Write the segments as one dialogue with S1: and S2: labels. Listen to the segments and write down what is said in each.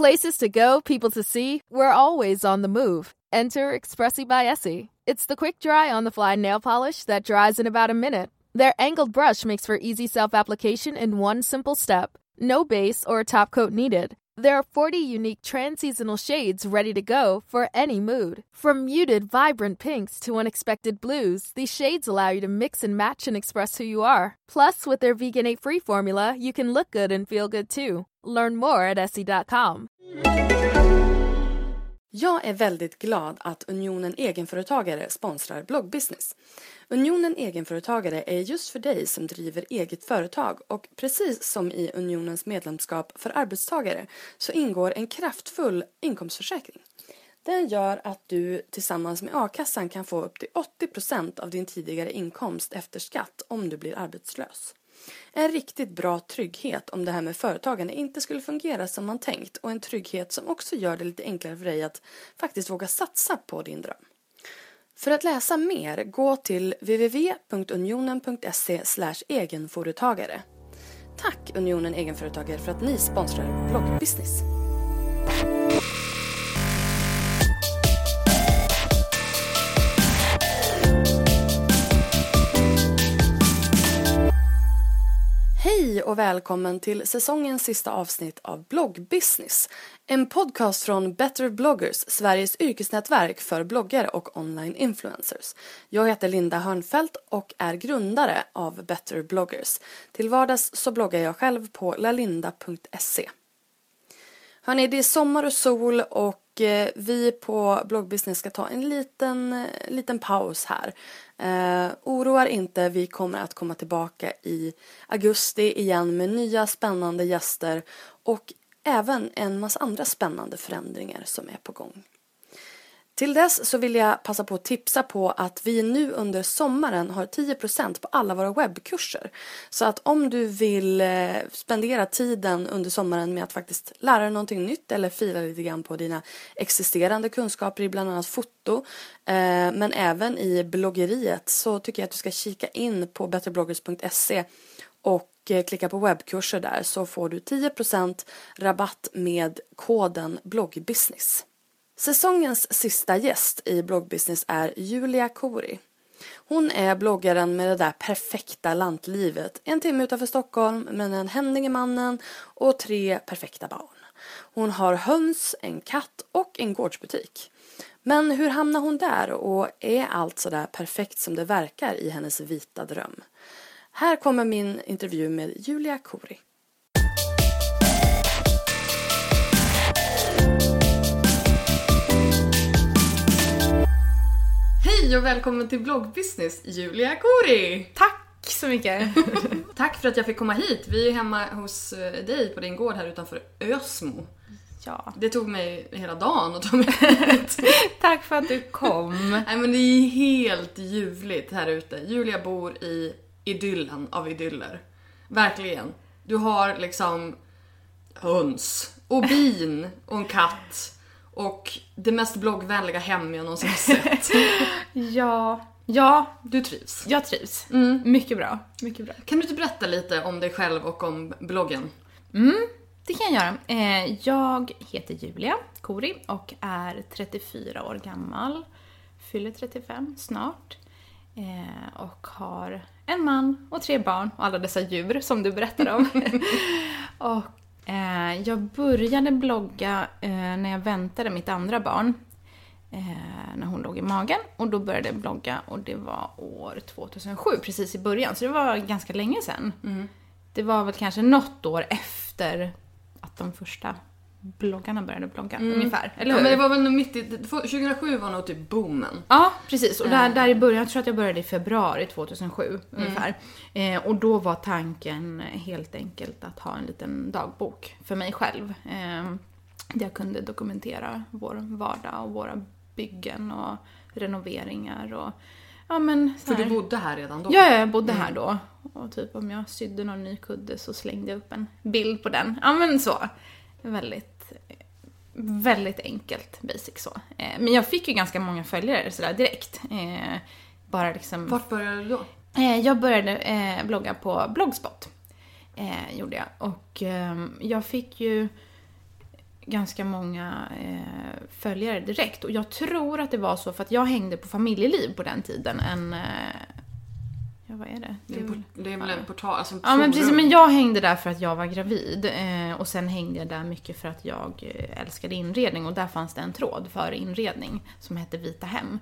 S1: Places to go, people to see, we're always on the move. Enter Expressi by Essie. It's the quick dry on the fly nail polish that dries in about a minute. Their angled brush makes for easy self application in one simple step. No base or top coat needed. There are 40 unique trans-seasonal shades ready to go for any mood. From muted, vibrant pinks to unexpected blues, these shades allow you to mix and match and express who you are. Plus, with their vegan, A-free formula, you can look good and feel good too. Learn more at essie.com.
S2: Jag är väldigt glad att Unionen Egenföretagare sponsrar bloggbusiness. Unionen Egenföretagare är just för dig som driver eget företag och precis som i Unionens medlemskap för arbetstagare så ingår en kraftfull inkomstförsäkring. Den gör att du tillsammans med a-kassan kan få upp till 80% av din tidigare inkomst efter skatt om du blir arbetslös. En riktigt bra trygghet om det här med företagande inte skulle fungera som man tänkt och en trygghet som också gör det lite enklare för dig att faktiskt våga satsa på din dröm. För att läsa mer, gå till www.unionen.se egenföretagare. Tack Unionen Egenföretagare för att ni sponsrar bloggbusiness. Hej och välkommen till säsongens sista avsnitt av Bloggbusiness. En podcast från Better bloggers, Sveriges yrkesnätverk för bloggare och online influencers. Jag heter Linda Hörnfeldt och är grundare av Better bloggers. Till vardags så bloggar jag själv på lalinda.se. Hörni, det är sommar och sol och eh, vi på Bloggbusiness ska ta en liten, eh, liten paus här. Eh, oroa er inte, vi kommer att komma tillbaka i augusti igen med nya spännande gäster och även en massa andra spännande förändringar som är på gång. Till dess så vill jag passa på att tipsa på att vi nu under sommaren har 10% på alla våra webbkurser. Så att om du vill eh, spendera tiden under sommaren med att faktiskt lära dig någonting nytt eller fila lite grann på dina existerande kunskaper i bland annat foto eh, men även i bloggeriet så tycker jag att du ska kika in på betterbloggers.se och eh, klicka på webbkurser där så får du 10% rabatt med koden bloggbusiness. Säsongens sista gäst i bloggbusiness är Julia Kori. Hon är bloggaren med det där perfekta lantlivet. En timme utanför Stockholm med en händig i mannen och tre perfekta barn. Hon har höns, en katt och en gårdsbutik. Men hur hamnar hon där och är allt så där perfekt som det verkar i hennes vita dröm? Här kommer min intervju med Julia Kori. Hej och välkommen till bloggbusiness, Julia Kori!
S3: Tack så mycket!
S2: Tack för att jag fick komma hit. Vi är hemma hos eh, dig på din gård här utanför Ösmo.
S3: Ja.
S2: Det tog mig hela dagen att ta mig hit.
S3: Tack för att du kom.
S2: Nej men det är helt ljuvligt här ute. Julia bor i idyllen av idyller. Verkligen. Du har liksom höns och bin och en katt och det mest bloggvänliga hem jag någonsin sett.
S3: ja, ja,
S2: Du trivs.
S3: jag trivs.
S2: Mm.
S3: Mycket bra. Mycket bra.
S2: Kan du inte berätta lite om dig själv och om bloggen?
S3: Det kan jag göra. Eh, jag heter Julia Kori och är 34 år gammal. Fyller 35 snart. Eh, och har en man och tre barn och alla dessa djur som du berättade om. och eh, jag började blogga eh, när jag väntade mitt andra barn. Eh, när hon låg i magen. Och då började jag blogga och det var år 2007, precis i början. Så det var ganska länge sedan. Det var väl kanske något år efter att de första bloggarna började blogga, ungefär. Eller
S2: Ja,
S3: hur?
S2: men det var väl mitt i, 2007 var nog typ boomen.
S3: Ja, precis. Och där, där i början, jag tror att jag började i februari 2007 ungefär. Eh, och då var tanken helt enkelt att ha en liten dagbok för mig själv. Eh, där jag kunde dokumentera vår vardag och våra byggen och renoveringar och ja men så
S2: För du bodde här redan då?
S3: Ja, jag bodde här då. Och typ om jag sydde någon ny kudde så slängde jag upp en bild på den. Ja men så. Väldigt, väldigt enkelt basic så. Eh, Men jag fick ju ganska många följare sådär direkt. Eh, Bara liksom...
S2: Vart började du då?
S3: Eh, Jag började blogga på Blogspot. Gjorde jag. Och ehm, jag fick ju ganska många följare direkt. Och jag tror att det var så för att jag hängde på familjeliv på den tiden. En, vad är det?
S4: Det är,
S3: väl-
S4: det är väl en portal, alltså
S3: Ja men precis, men jag hängde där för att jag var gravid. Eh, och sen hängde jag där mycket för att jag eh, älskade inredning. Och där fanns det en tråd för inredning som hette Vita Hem.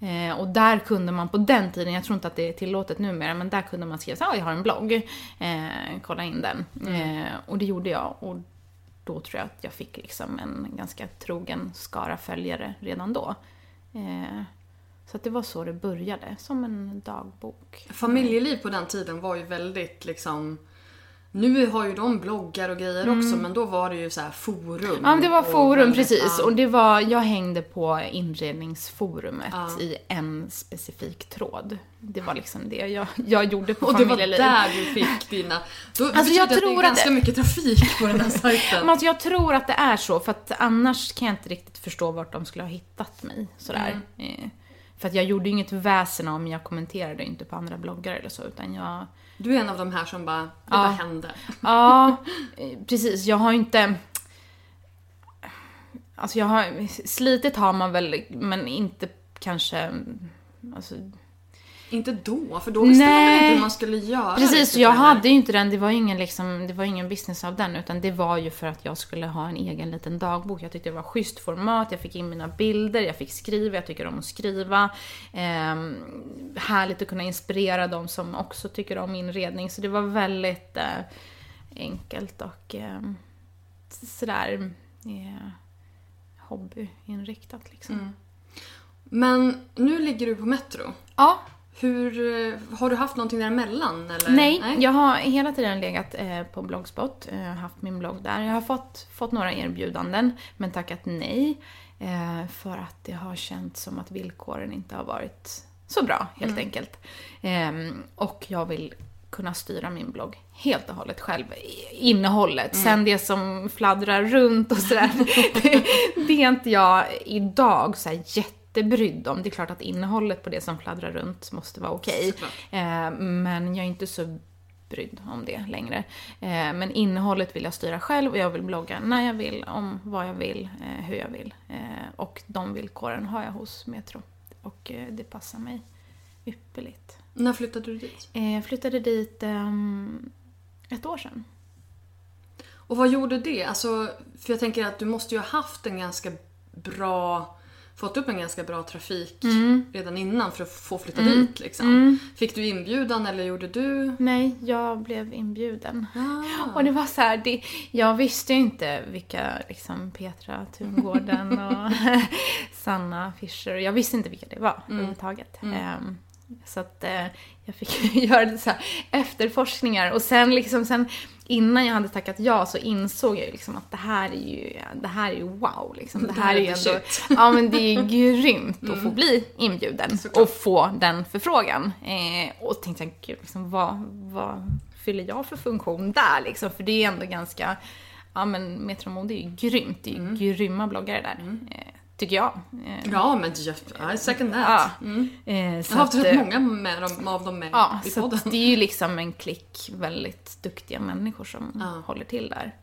S3: Eh, och där kunde man på den tiden, jag tror inte att det är tillåtet numera, men där kunde man skriva så "Ah, jag har en blogg, kolla in den. Eh, och det gjorde jag. Och då tror jag att jag fick liksom en ganska trogen skara följare redan då. Eh, så att det var så det började, som en dagbok.
S4: Familjeliv på den tiden var ju väldigt liksom Nu har ju de bloggar och grejer också men då var det ju så här forum.
S3: Mm. Ja, det var
S4: och
S3: forum
S4: väldigt-
S3: precis.
S4: ja.
S3: Och det var, jag hängde på inredningsforumet
S4: Ja.
S3: i en specifik tråd. Det var liksom det jag, jag gjorde på
S4: Och det var
S3: familjeliv.
S4: där du fick dina... Då
S3: Alltså, jag
S4: det att det
S3: tror
S4: är
S3: att
S4: ganska
S3: det-
S4: mycket trafik på den här sajten.
S3: Alltså, jag tror att det är så, för att annars kan jag inte riktigt förstå vart de skulle ha hittat mig. Sådär.
S4: Mm.
S3: För att jag gjorde ju inget väsen mig, jag kommenterade inte på andra bloggar eller så, utan jag...
S4: Du är en av de här som bara, det
S3: Ja.
S4: bara hände.
S3: Ja, eh, precis. Jag har inte... Alltså jag har... Slitit har man väl, men inte kanske... Alltså,
S4: Inte då, för då visste man väl
S3: Nej.
S4: inte hur man skulle göra.
S3: Precis,
S4: riktigt
S3: jag hade ju inte den, det var ingen, liksom, det var ingen business av den, utan det var ju för att jag skulle ha en egen liten dagbok. Jag tyckte det var schysst format, jag fick in mina bilder, jag fick skriva, jag tycker om att skriva. Ehm, härligt att kunna inspirera de som också tycker om inredning, så det var väldigt eh, enkelt och eh, sådär eh, hobbyinriktat liksom.
S4: Mm. Men nu ligger du på Metro.
S3: Ja,
S4: Hur, eh, har du haft någonting däremellan eller?
S3: Nej, jag har hela tiden legat eh, på Blogspot, eh, haft min blogg där. Jag har fått, fått några erbjudanden, men tackat nej. Eh, för att det har känts som att villkoren inte har varit så bra, helt enkelt. Ehm, och jag vill kunna styra min blogg helt och hållet själv. Innehållet. Sen det som fladdrar runt och sådär, det, det är inte jag idag så här jättebrydd om. Det är klart att innehållet på det som fladdrar runt måste vara okej.
S4: Såklart.
S3: Eh, men jag är inte så brydd om det längre. Eh, men innehållet vill jag styra själv och jag vill blogga när jag vill, om vad jag vill, eh, hur jag vill. Och de villkoren har jag hos Metro. Och det passar mig ypperligt.
S4: När flyttade du dit?
S3: Jag flyttade dit ehm, ett år sedan.
S4: Och vad gjorde det? Alltså, för jag tänker att du måste ju ha haft en ganska bra fått upp en ganska bra trafik
S3: Mm.
S4: redan innan för att få flytta dit liksom. Fick du inbjudan eller gjorde du?
S3: Nej, jag blev inbjuden.
S4: Ah.
S3: Och det var så här, det, jag visste ju inte vilka, liksom Petra Tungården och Sanna Fischer, jag visste inte vilka det var överhuvudtaget. Ehm, så att eh, jag fick göra lite så här efterforskningar och sen liksom sen innan jag hade tackat ja så insåg jag liksom att det här är ju, det här är ju wow liksom. Det,
S4: Det
S3: här
S4: här
S3: är ju ändå,
S4: shit.
S3: ja men det är grymt att få bli inbjuden
S4: Såklart.
S3: och få den förfrågan. Eh, och tänkte jag, gud liksom vad, vad fyller jag för funktion där liksom? För det är ändå ganska, ja men Metro Mode är ju grymt, det är ju grymma bloggare där. Eh, tycker jag. Eh,
S4: Ja men jag- I second that.
S3: Ja.
S4: Mm.
S3: eh,
S4: Jag har haft rätt
S3: eh,
S4: många med dem, av dem med
S3: Ja,
S4: i podden.
S3: det är ju liksom en klick väldigt duktiga människor som
S4: Ja.
S3: håller till där.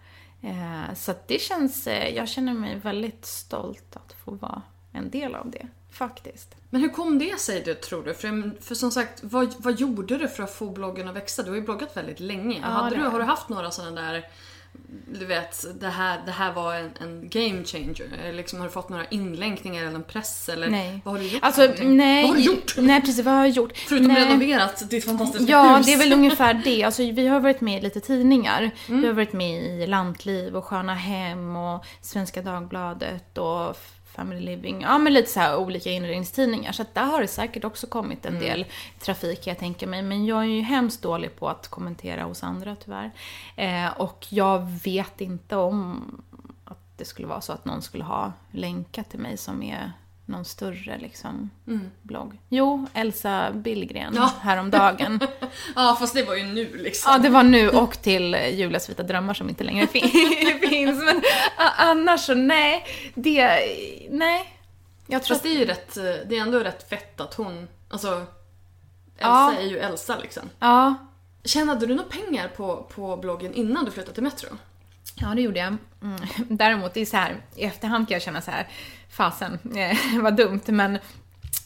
S3: Eh, så det känns, eh, jag känner mig väldigt stolt att få vara en del av det, faktiskt.
S4: Men hur kom det sig du tror du? För, för som sagt, vad, vad gjorde du för att få bloggen att växa? Du har ju bloggat väldigt länge.
S3: Ja,
S4: Hade du,
S3: har
S4: du haft några sådana där du vet, det här, det här var en, en game changer. Eller Liksom, har du fått några inlänkningar eller en press? Eller
S3: Nej.
S4: vad har du gjort?
S3: Alltså, nej.
S4: Vad har du gjort?
S3: Nej, precis. Vad har jag gjort?
S4: Förutom
S3: nej.
S4: renoverat ditt fantastiska
S3: Ja,
S4: hus.
S3: det är väl ungefär det. Alltså, vi har varit med i lite tidningar. Vi har varit med i Lantliv och Sköna Hem och Svenska Dagbladet och Family Living. Ja, men lite så här olika inredningstidningar. Så att där har det säkert också kommit en del trafik jag tänka mig. Men jag är ju hemskt dålig på att kommentera hos andra tyvärr. Eh, och jag vet inte om att det skulle vara så att någon skulle ha länkat till mig som är någon större liksom, blogg. Jo, Elsa Billgren
S4: Ja.
S3: häromdagen.
S4: Ja, fast det var ju nu liksom.
S3: Ja, det var nu och till Julias vita drömmar som inte längre fin- finns. Men annars så nej, det, nej. Jag tror
S4: Fast det är ju rätt, det är ändå rätt fett att hon, alltså Elsa
S3: Ja.
S4: är ju Elsa liksom.
S3: ja.
S4: Tjänade du några pengar på, på bloggen innan du flyttade till Metro?
S3: Ja, det gjorde jag. Mm. Däremot, det är så här, i efterhand kan jag känna så här, fasen, eh, vad dumt, men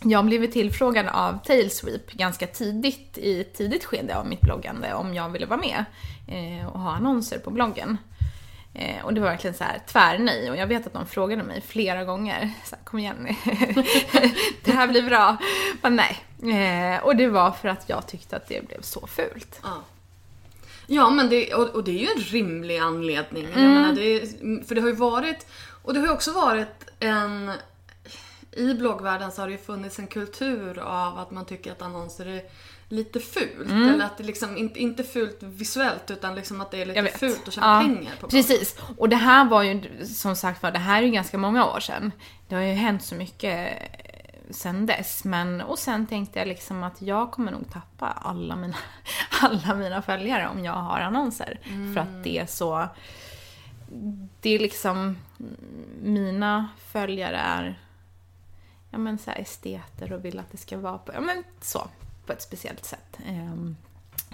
S3: jag blev tillfrågad av Tailsweep ganska tidigt, i ett tidigt skede av mitt bloggande, om jag ville vara med eh, och ha annonser på bloggen. Eh, och det var verkligen så här tvärnej. Och jag vet att de frågade mig flera gånger. Så här, Kom igen det här blir bra. Men nej. Eh, och det var för att jag tyckte att det blev så fult.
S4: Ja. Ja, men det, och, och det är ju en rimlig anledning. Jag
S3: Mm.
S4: menar, det, är- för det har ju varit, och det har ju också varit en... I bloggvärlden så har det ju funnits en kultur av att man tycker att annonser är lite fult.
S3: Mm.
S4: Eller att det liksom, inte, inte fult visuellt utan liksom att det är lite
S3: Jag
S4: fult att tjäna
S3: Ja,
S4: pengar på.
S3: Precis. Och det här var ju, som sagt var, det här är ju ganska många år sedan. Det har ju hänt så mycket sen dess. Men, och sen tänkte jag liksom att jag kommer nog tappa alla mina, alla mina följare om jag har annonser. För att det är så... Det är liksom... Mina följare är ja, men så här esteter och vill att det ska vara på, ja, men så, på ett speciellt sätt. Ehm,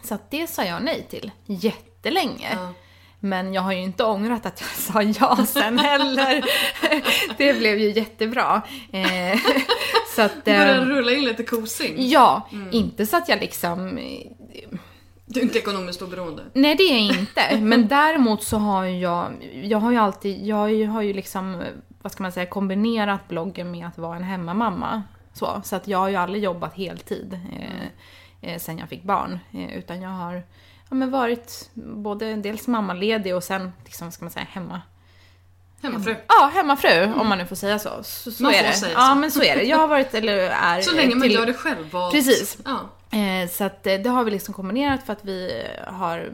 S3: så att det sa jag nej till jättelänge.
S4: Ja.
S3: Men jag har ju inte ångrat att jag sa ja sen heller. det blev ju jättebra. Eh, så att... Eh,
S4: rulla in lite kosing.
S3: ja, inte så att jag liksom... eh,
S4: Du är inte ekonomiskt oberoende.
S3: Nej det är jag inte. Men däremot så har jag, jag har ju alltid, jag har ju- liksom, vad ska man säga, kombinerat bloggen med att vara en hemmamamma. Så, så att jag har ju aldrig jobbat heltid eh, eh, sen jag fick barn. Eh, utan jag har ja, men varit både dels mammaledig och sen, liksom, vad ska man säga, hemma.
S4: Hemmafru.
S3: Ja, hemmafru om man nu får säga så. Så, så
S4: Man
S3: är det.
S4: säga
S3: ja,
S4: så.
S3: men så är det. Jag har varit, eller är...
S4: Så länge man
S3: till-
S4: gör det själv. valt-
S3: Precis.
S4: Ja.
S3: Eh, så att eh, det har vi liksom kombinerat för att vi har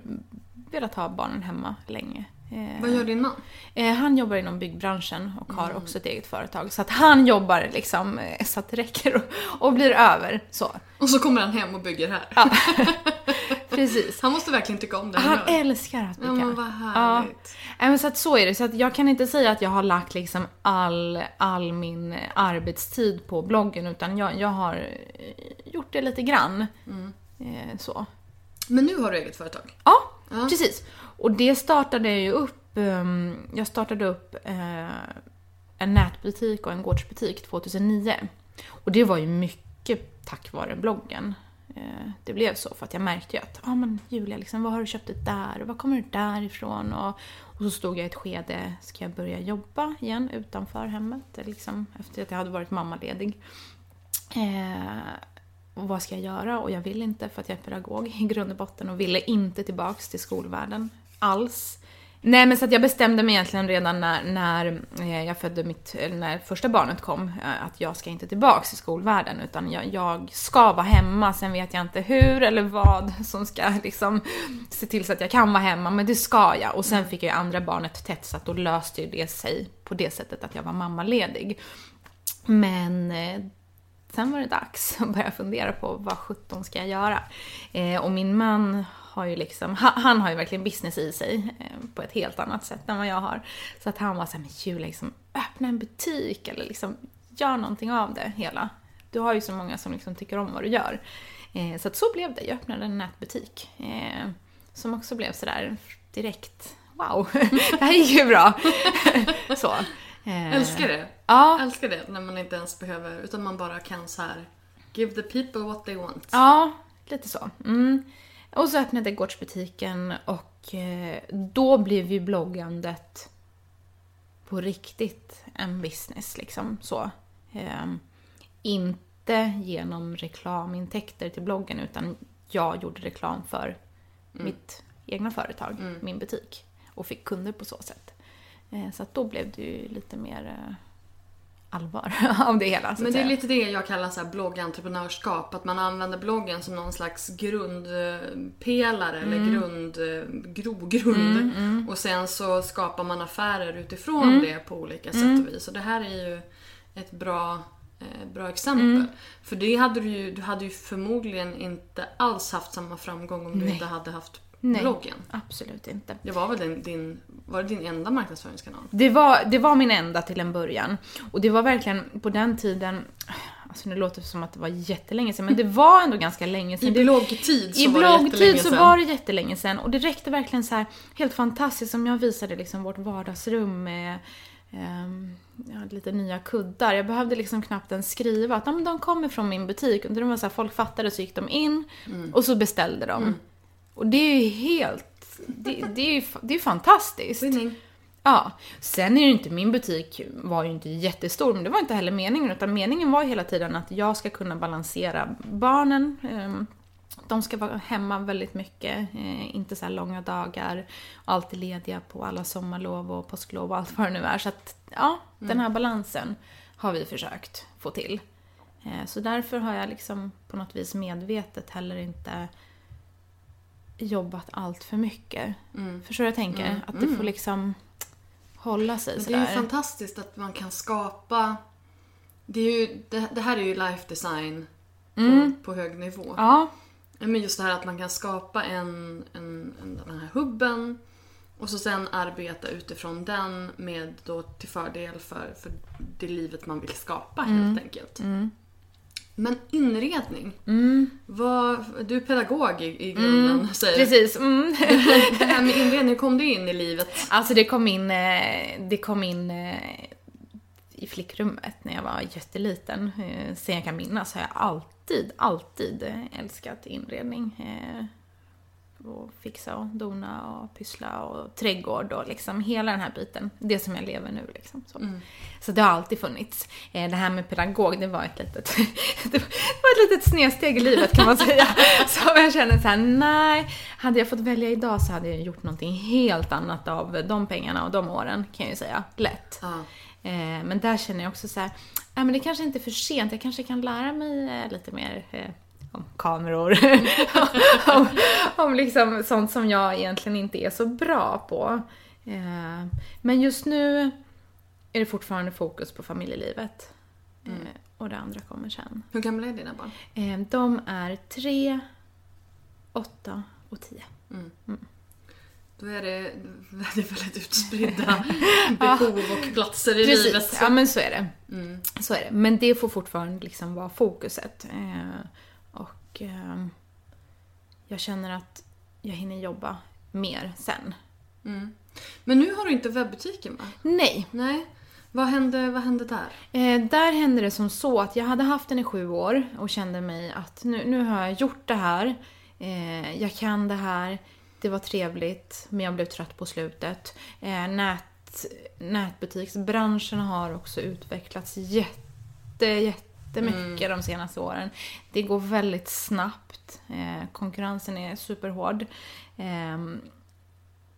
S3: velat ha barnen hemma länge. Eh,
S4: Vad gör din man?
S3: eh, han jobbar inom byggbranschen och har också ett eget företag. Så att han jobbar liksom eh, så att det räcker och, och blir över. Så.
S4: Och så kommer han hem och bygger här.
S3: Ja. Precis.
S4: Han måste verkligen tycka om det
S3: Han
S4: gör.
S3: älskar att bygga.
S4: Ja men vad
S3: Ja.
S4: härligt.
S3: Nej, men så att så är det. Så att jag kan inte säga att jag har lagt liksom all, all min arbetstid på bloggen utan jag, jag har eh, gjort det lite grann. Eh, så.
S4: Men nu har du eget företag.
S3: Ja,
S4: Ja.
S3: precis. Och det startade jag ju upp, ehm, jag startade upp eh, en nätbutik och en gårdsbutik 2009. Och det var ju mycket tack vare bloggen. Eh, det blev så för att jag märkte ju att, ja ah, men Julia, liksom, vad har du köpt det där och var kommer det där ifrån? Och, och så stod jag i ett skede, ska jag börja jobba igen utanför hemmet? Liksom, efter att jag hade varit mammaledig. Eh, och vad ska jag göra? Och jag vill inte för att jag är pedagog i grund och botten och ville inte tillbaks till skolvärlden alls. Nej men så att jag bestämde mig egentligen redan när, när eh, jag födde mitt, eh, när första barnet kom, eh, att jag ska inte tillbaks till skolvärlden utan jag, jag ska vara hemma, sen vet jag inte hur eller vad som ska liksom se till så att jag kan vara hemma, men det ska jag. Och sen fick jag ju andra barnet tätt så att då löste ju det sig på det sättet att jag var mammaledig. Men sen var det dags att börja fundera på vad sjutton ska jag göra? Och min man har ju liksom, han, har ju verkligen business i sig eh, på ett helt annat sätt än vad jag har. Så att han var såhär, men Julia, liksom, öppna en butik eller liksom gör någonting av det hela. Du har ju så många som liksom tycker om vad du gör. Eh, så att så blev det, jag öppnade en nätbutik. Eh, som också blev sådär direkt, wow, det här gick ju bra. så. Eh,
S4: Älskar det.
S3: Ja,
S4: Älskar det när man inte ens behöver, utan man bara kan så här give the people what they want.
S3: Ja, lite så. Mm. Och så öppnade gårdsbutiken och eh, då blev ju bloggandet på riktigt en business liksom så. Ehm, inte genom reklamintäkter till bloggen utan jag gjorde reklam för mitt egna företag, min butik. Och fick kunder på så sätt. Eh, så att då blev det ju lite mer eh, allvar av det hela.
S4: Men det är lite det jag kallar så här bloggentreprenörskap. Att man använder bloggen som någon slags grundpelare eller
S3: Mm.
S4: grund, eh, grogrund. Och sen så skapar man affärer utifrån
S3: Mm.
S4: det på olika sätt och vis. Och det här är ju ett bra, eh, bra exempel.
S3: Mm.
S4: För det hade du ju, du hade ju förmodligen inte alls haft samma framgång om du
S3: Nej.
S4: inte hade haft
S3: Nej.
S4: bloggen.
S3: Absolut inte.
S4: Det var väl din, din, var det din enda marknadsföringskanal?
S3: Det var, det var min enda till en början. Och det var verkligen på den tiden, Alltså nu låter det som att det var jättelänge sedan, men det var ändå ganska länge sedan.
S4: I
S3: Det-
S4: bloggtid så
S3: I
S4: var det jättelänge
S3: bloggtid så
S4: sedan.
S3: var det jättelänge sedan och det räckte verkligen så här helt fantastiskt som jag visade liksom vårt vardagsrum med ehm, ja, lite nya kuddar. Jag behövde liksom knappt ens skriva att "Ja, men de kommer från min butik. Och det var så här, folk fattade så gick de in
S4: Mm.
S3: och så beställde de. Och det är ju helt, det, det är ju det är fantastiskt.
S4: Winning.
S3: Ja, sen är ju inte min butik var ju inte jättestor, men det var inte heller meningen, utan meningen var hela tiden att jag ska kunna balansera barnen. ehm, De ska vara hemma väldigt mycket, eh, inte så långa dagar, alltid lediga på alla sommarlov och påsklov och allt vad det nu är. Så att, ja, den här balansen har vi försökt få till. Eh, Så därför har jag liksom på något vis medvetet heller inte jobbat allt för mycket. Förstår du vad jag tänker? Att det får liksom hålla sig
S4: Men det är ju
S3: sådär.
S4: fantastiskt att man kan skapa... Det, är ju, det, det här är ju life design på, på hög nivå.
S3: Mm. Ja,
S4: Men just det här att man kan skapa en, en, en, den här hubben och så sen arbeta utifrån den med då till fördel för, för det livet man vill skapa
S3: Mm.
S4: helt enkelt. Men inredning. Vad, du är pedagog i, i grunden säger du.
S3: precis. Mm.
S4: Det här med inredning, hur kom det in i livet?
S3: Alltså det kom in, eh, det kom in eh, i flickrummet när jag var jätteliten. Eh, Sen jag kan minnas har jag alltid, alltid älskat inredning. Och fixa och dona och pyssla och trädgård och liksom hela den här biten. Det som jag lever nu liksom. Så, så det har alltid funnits. Eh, Det här med pedagog, det var ett litet, det var ett litet snedsteg i livet kan man säga. Så jag känner så här: nej, hade jag fått välja idag så hade jag gjort någonting helt annat av de pengarna och de åren kan jag ju säga. Lätt.
S4: Ja.
S3: Eh, Men där känner jag också så här, ja men det kanske inte är för sent, jag kanske kan lära mig eh, lite mer om kameror. om, om liksom sånt som jag egentligen inte är så bra på. Eh, Men just nu är det fortfarande fokus på familjelivet. Eh, Och det andra kommer sen.
S4: Hur gamla är dina barn?
S3: Eh, De är tre, åtta och tio.
S4: Då är det väldigt, väldigt utspridda behov och platser i livet.
S3: Precis, ja men så är det.
S4: Mm.
S3: Så är det. Men det får fortfarande liksom vara fokuset. Eh, och eh, jag känner att jag hinner jobba mer sen.
S4: Mm. Men nu har du inte webbutiken va?
S3: Nej.
S4: Nej. Vad hände, vad hände där?
S3: Eh, där hände det som så att jag hade haft den i sju år och kände mig att nu, nu har jag gjort det här. Eh, jag kan det här. Det var trevligt, men jag blev trött på slutet. Eh, nät, nätbutiksbranschen har också utvecklats jätte, jättemycket de senaste åren. Det går väldigt snabbt. Eh, konkurrensen är superhård. Ehm,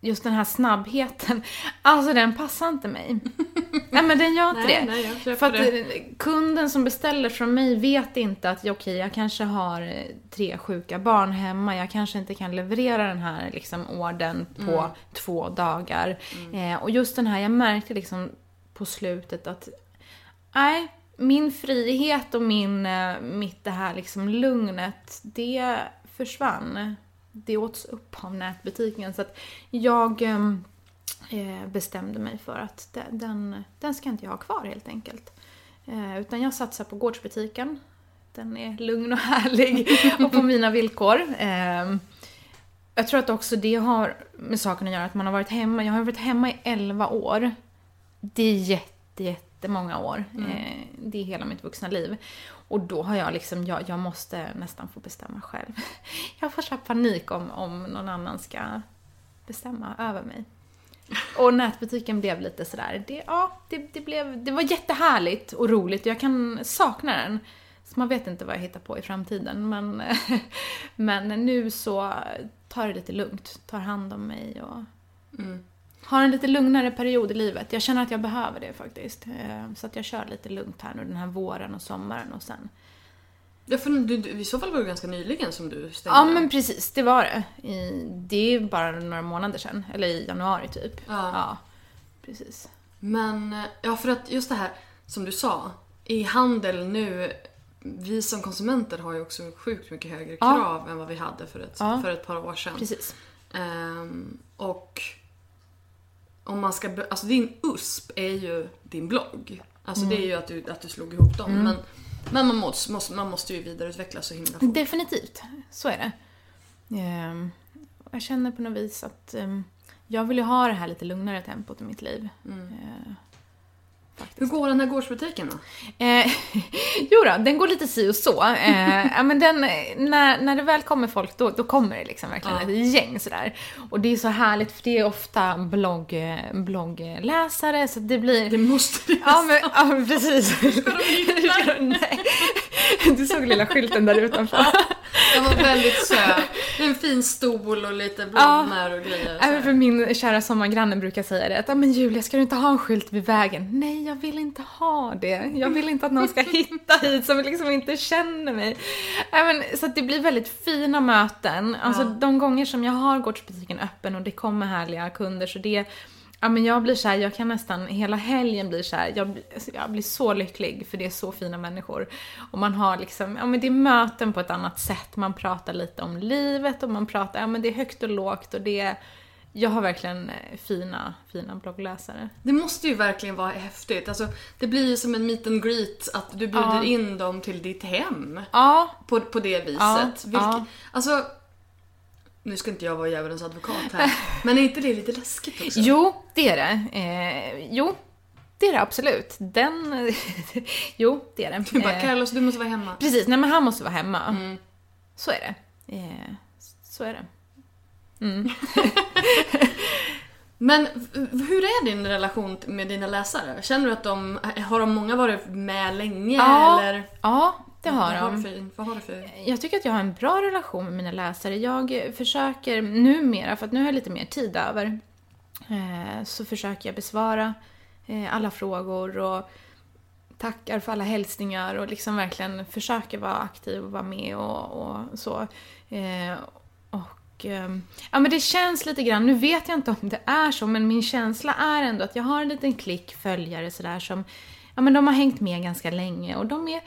S3: just den här snabbheten, alltså den passar inte mig. Nej men den gör inte
S4: Nej,
S3: det.
S4: nej, jag
S3: För att
S4: det.
S3: eh, kunden som beställer från mig vet inte att okej, jag kanske har eh, tre sjuka barn hemma, jag kanske inte kan leverera den här liksom, orden på
S4: Mm.
S3: två dagar. Eh, och just den här, jag märkte liksom på slutet att nej, min frihet och min, eh, mitt det här liksom lugnet, det försvann. Det åts upp av nätbutiken. Så att jag ehm, eh, bestämde mig för att de- den, den ska inte jag ha kvar helt enkelt. Eh, utan jag satsar på gårdsbutiken. Den är lugn och härlig och på mina villkor. Eh, jag tror att också det har med saken att göra att man har varit hemma. Jag har varit hemma i 11 år. Det är jätte, jättemånga år. Eh, det är hela mitt vuxna liv. Och då har jag liksom, jag, jag måste nästan få bestämma själv. Jag får så panik om, om någon annan ska bestämma över mig. Och nätbutiken blev lite sådär, det, ja, det, det, blev, det var jättehärligt och roligt och jag kan sakna den. Så man vet inte vad jag hittar på i framtiden men, men nu så tar det lite lugnt, tar hand om mig och
S4: Mm.
S3: Har en lite lugnare period i livet. Jag känner att jag behöver det faktiskt. Eh, Så att jag kör lite lugnt här nu den här våren och sommaren och sen
S4: Ja, för du, du, I så fall var det ganska nyligen som du stängde.
S3: Ja men precis, det var det. I, det är bara några månader sedan, eller i januari typ.
S4: Ja.
S3: ja precis.
S4: Men, eh, ja för att just det här som du sa, i handel nu, vi som konsumenter har ju också sjukt mycket högre
S3: Ja.
S4: krav än vad vi hade för ett,
S3: Ja.
S4: för ett par år sedan.
S3: Precis.
S4: Ehm, och om man ska, alltså din USP är ju din blogg. Alltså det är ju att du, att du slog ihop dem. Men Men man måste, måste, man måste ju vidareutvecklas så himla fort.
S3: Definitivt, så är det. Ehm, jag känner på något vis att ehm, jag vill ju ha det här lite lugnare tempot i mitt liv.
S4: Mm.
S3: Faktiskt.
S4: Hur går den här gårdsbutiken då?
S3: Eh, jo då, den går lite si och så. Eh, ja, men den, när, när det väl kommer folk, då, då kommer det liksom verkligen
S4: Ja.
S3: ett gäng sådär. Och det är så härligt, för det är ofta blogg, bloggläsare, så det blir...
S4: Det måste det
S3: Ja men, ja, men precis.
S4: Ska de hitta?
S3: Nej. Du såg lilla skylten där utanför.
S4: Den var väldigt söt. En fin stol och lite blommor och grejer.
S3: Även för min kära sommargranne brukar säga det att "Ja, men Julia, ska du inte ha en skylt vid vägen? Nej, jag vill inte ha det. Jag vill inte att någon ska hitta hit som liksom inte känner mig. Ja, men, så det blir väldigt fina möten. Alltså
S4: Ja.
S3: de gånger som jag har gårdsbutiken öppen och det kommer härliga kunder så det Ja men jag blir så här, jag kan nästan, hela helgen blir så här, jag, alltså, jag blir så lycklig för det är så fina människor. Och man har liksom, ja men det är möten på ett annat sätt, man pratar lite om livet och man pratar, ja men det är högt och lågt och det är, jag har verkligen eh, fina, fina bloggläsare.
S4: Det måste ju verkligen vara häftigt. Alltså, det blir ju som en meet and greet att du bjuder
S3: Ja.
S4: in dem till ditt hem.
S3: Ja,
S4: På, på det viset.
S3: Ja,
S4: Vilket,
S3: ja.
S4: Alltså, nu ska inte jag vara djävulens advokat här, men är inte det lite läskigt också?
S3: jo det är det. Eh, jo, det är det absolut. Den, jo det är det.
S4: Du bara,
S3: Eh,
S4: Carlos du måste vara hemma.
S3: Precis, nej men han måste vara hemma.
S4: Mm.
S3: Så är det. Eh, så är det. Mm.
S4: Men hur är din relation med dina läsare? Känner du att de, har de många varit med länge
S3: Ja,
S4: eller?
S3: Ja, det har
S4: vad Har
S3: de.
S4: för, vad har du för...
S3: Jag tycker att jag har en bra relation med mina läsare. Jag försöker numera, för att nu har jag lite mer tid över, eh, så försöker jag besvara eh, alla frågor och tackar för alla hälsningar och liksom verkligen försöker vara aktiv och vara med och, och så. Eh, och ehm, ja men det känns lite grann, nu vet jag inte om det är så, men min känsla är ändå att jag har en liten klick följare sådär som, ja men de har hängt med ganska länge och de är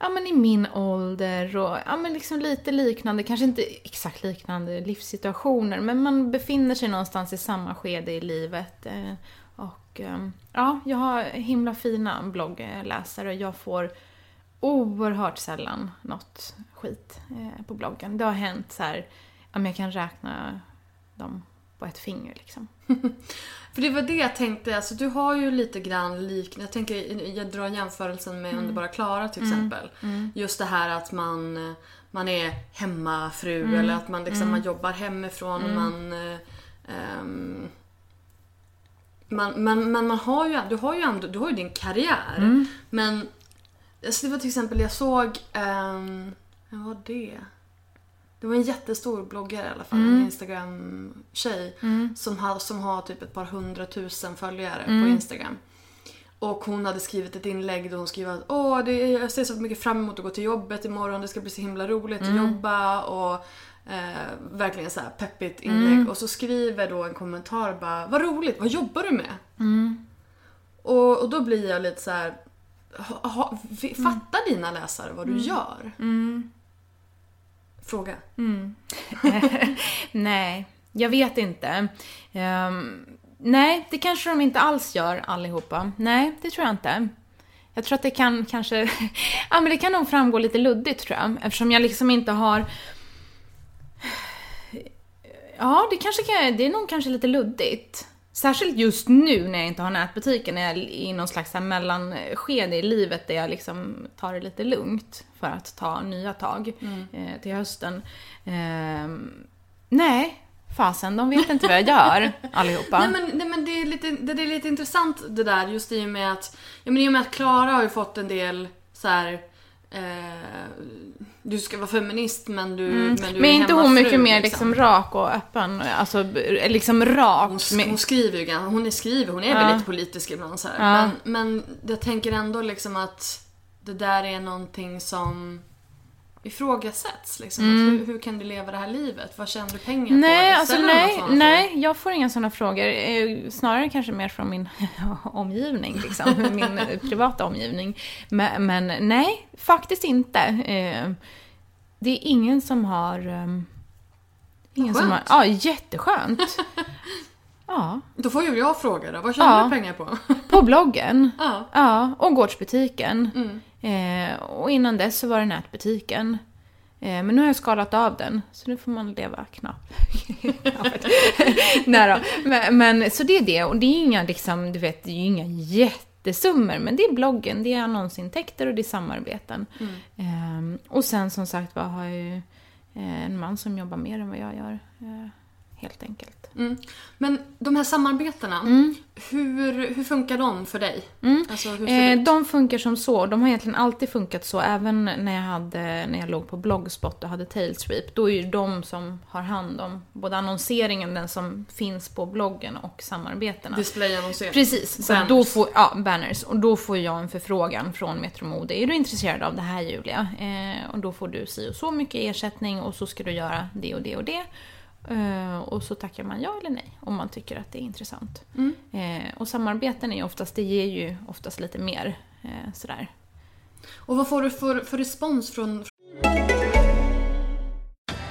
S3: ja, men i min ålder och ja, men liksom lite liknande, kanske inte exakt liknande livssituationer, men man befinner sig någonstans i samma skede i livet. Eh, och ehm, ja, jag har himla fina bloggläsare och jag får oerhört sällan något skit eh, på bloggen. Det har hänt så här, ja, men jag kan räkna dem på ett finger liksom.
S4: För det var det jag tänkte, alltså du har ju lite grann liknande, jag tänker, jag drar jämförelsen med Underbara Klara till exempel. Just det här att man, man är hemmafru eller att man liksom, man jobbar hemifrån och man eh, ehm, man, man, men man har ju, du har ju ändå, du har ju din karriär. Men, alltså det var till exempel, jag såg, um, vad var det? Det var en jättestor bloggare i alla fall, en Instagram-tjej som, har, som har typ ett par hundratusen följare på Instagram. Och hon hade skrivit ett inlägg där hon skrev att Åh, det jag ser så mycket fram emot att gå till jobbet imorgon, det ska bli så himla roligt att jobba och eh, verkligen så här peppigt inlägg. Och så skriver då en kommentar bara Vad roligt, vad jobbar du med? Och, och då blir jag lite så här. Ha, ha, fattar dina läsare vad du gör? Fråga. Mm.
S3: Nej, jag vet inte. Um, nej, det kanske de inte alls gör allihopa. Nej, det tror jag inte. Jag tror att det kan kanske... ja, men det kan nog framgå lite luddigt tror jag. Eftersom jag liksom inte har... Ja, det kanske kan, det är nog kanske lite luddigt. Särskilt just nu när jag inte har nätbutiken, när jag är i någon slags mellanskede i livet där jag liksom tar det lite lugnt för att ta nya tag eh, till hösten. Ehm, nej, fasen, de vet inte vad jag gör allihopa.
S4: Nej men, nej, men det, är lite, det, det är lite intressant det där just i och med att, ja, men i och med att Klara har ju fått en del så här. Eh, du ska vara feminist men du, men du
S3: Men
S4: är
S3: inte hon mycket mer liksom rak och öppen? Alltså liksom rak.
S4: Hon, hon skriver ju gan- hon är skriver, hon är
S3: Ja.
S4: väl lite politisk ibland så.
S3: Ja.
S4: Men, men jag tänker ändå liksom att det där är någonting som ifrågasätts. Liksom. Att hur, hur kan du leva det här livet? Vad tjänar du pengar på?
S3: Mm. Nej,
S4: Eller
S3: alltså nej, nej, jag får inga sådana frågor. Eh, Snarare kanske mer från min omgivning, liksom. min eh, privata omgivning. Men, men nej, faktiskt inte. Eh, Det är ingen som har... ehm, Ingen som har,
S4: Skönt.
S3: ja, jätteskönt. Ja,
S4: Då får ju jag fråga då, vad tjänar
S3: Ja.
S4: du pengar på?
S3: på bloggen.
S4: ja.
S3: Ja, och gårdsbutiken.
S4: Mm.
S3: Eh, och innan dess så var det nätbutiken. Eh, men nu har jag skalat av den, så nu får man leva knappt. Nej. Men, men, så det är det. Och det är inga, liksom, du vet, det är inga jättesummor. Men det är bloggen, det är annonsintäkter och det är samarbeten. Mm. Eh, och sen som sagt var har jag ju eh, en man som jobbar mer än vad jag gör. Eh, helt enkelt.
S4: Mm. Men de här samarbetena, mm. hur, hur funkar de för dig?
S3: Mm. Alltså, eh, de funkar som så. De har egentligen alltid funkat så. Även när jag, hade, när jag låg på Blogspot och hade Tailsweep. Då är det de som har hand om både annonseringen, den som finns på bloggen och samarbetena.
S4: Displayannonsering.
S3: Precis. Så banners. Då får, ja, banners. Och då får jag en förfrågan från Metro Mode. Är du intresserad av det här Julia? Eh, och då får du si och så mycket ersättning och så ska du göra det och det och det. Uh, och så tackar man ja eller nej om man tycker att det är intressant. Mm. Uh, och samarbeten är oftast, det ger ju oftast lite mer uh, sådär.
S4: Och vad får du för, för respons från...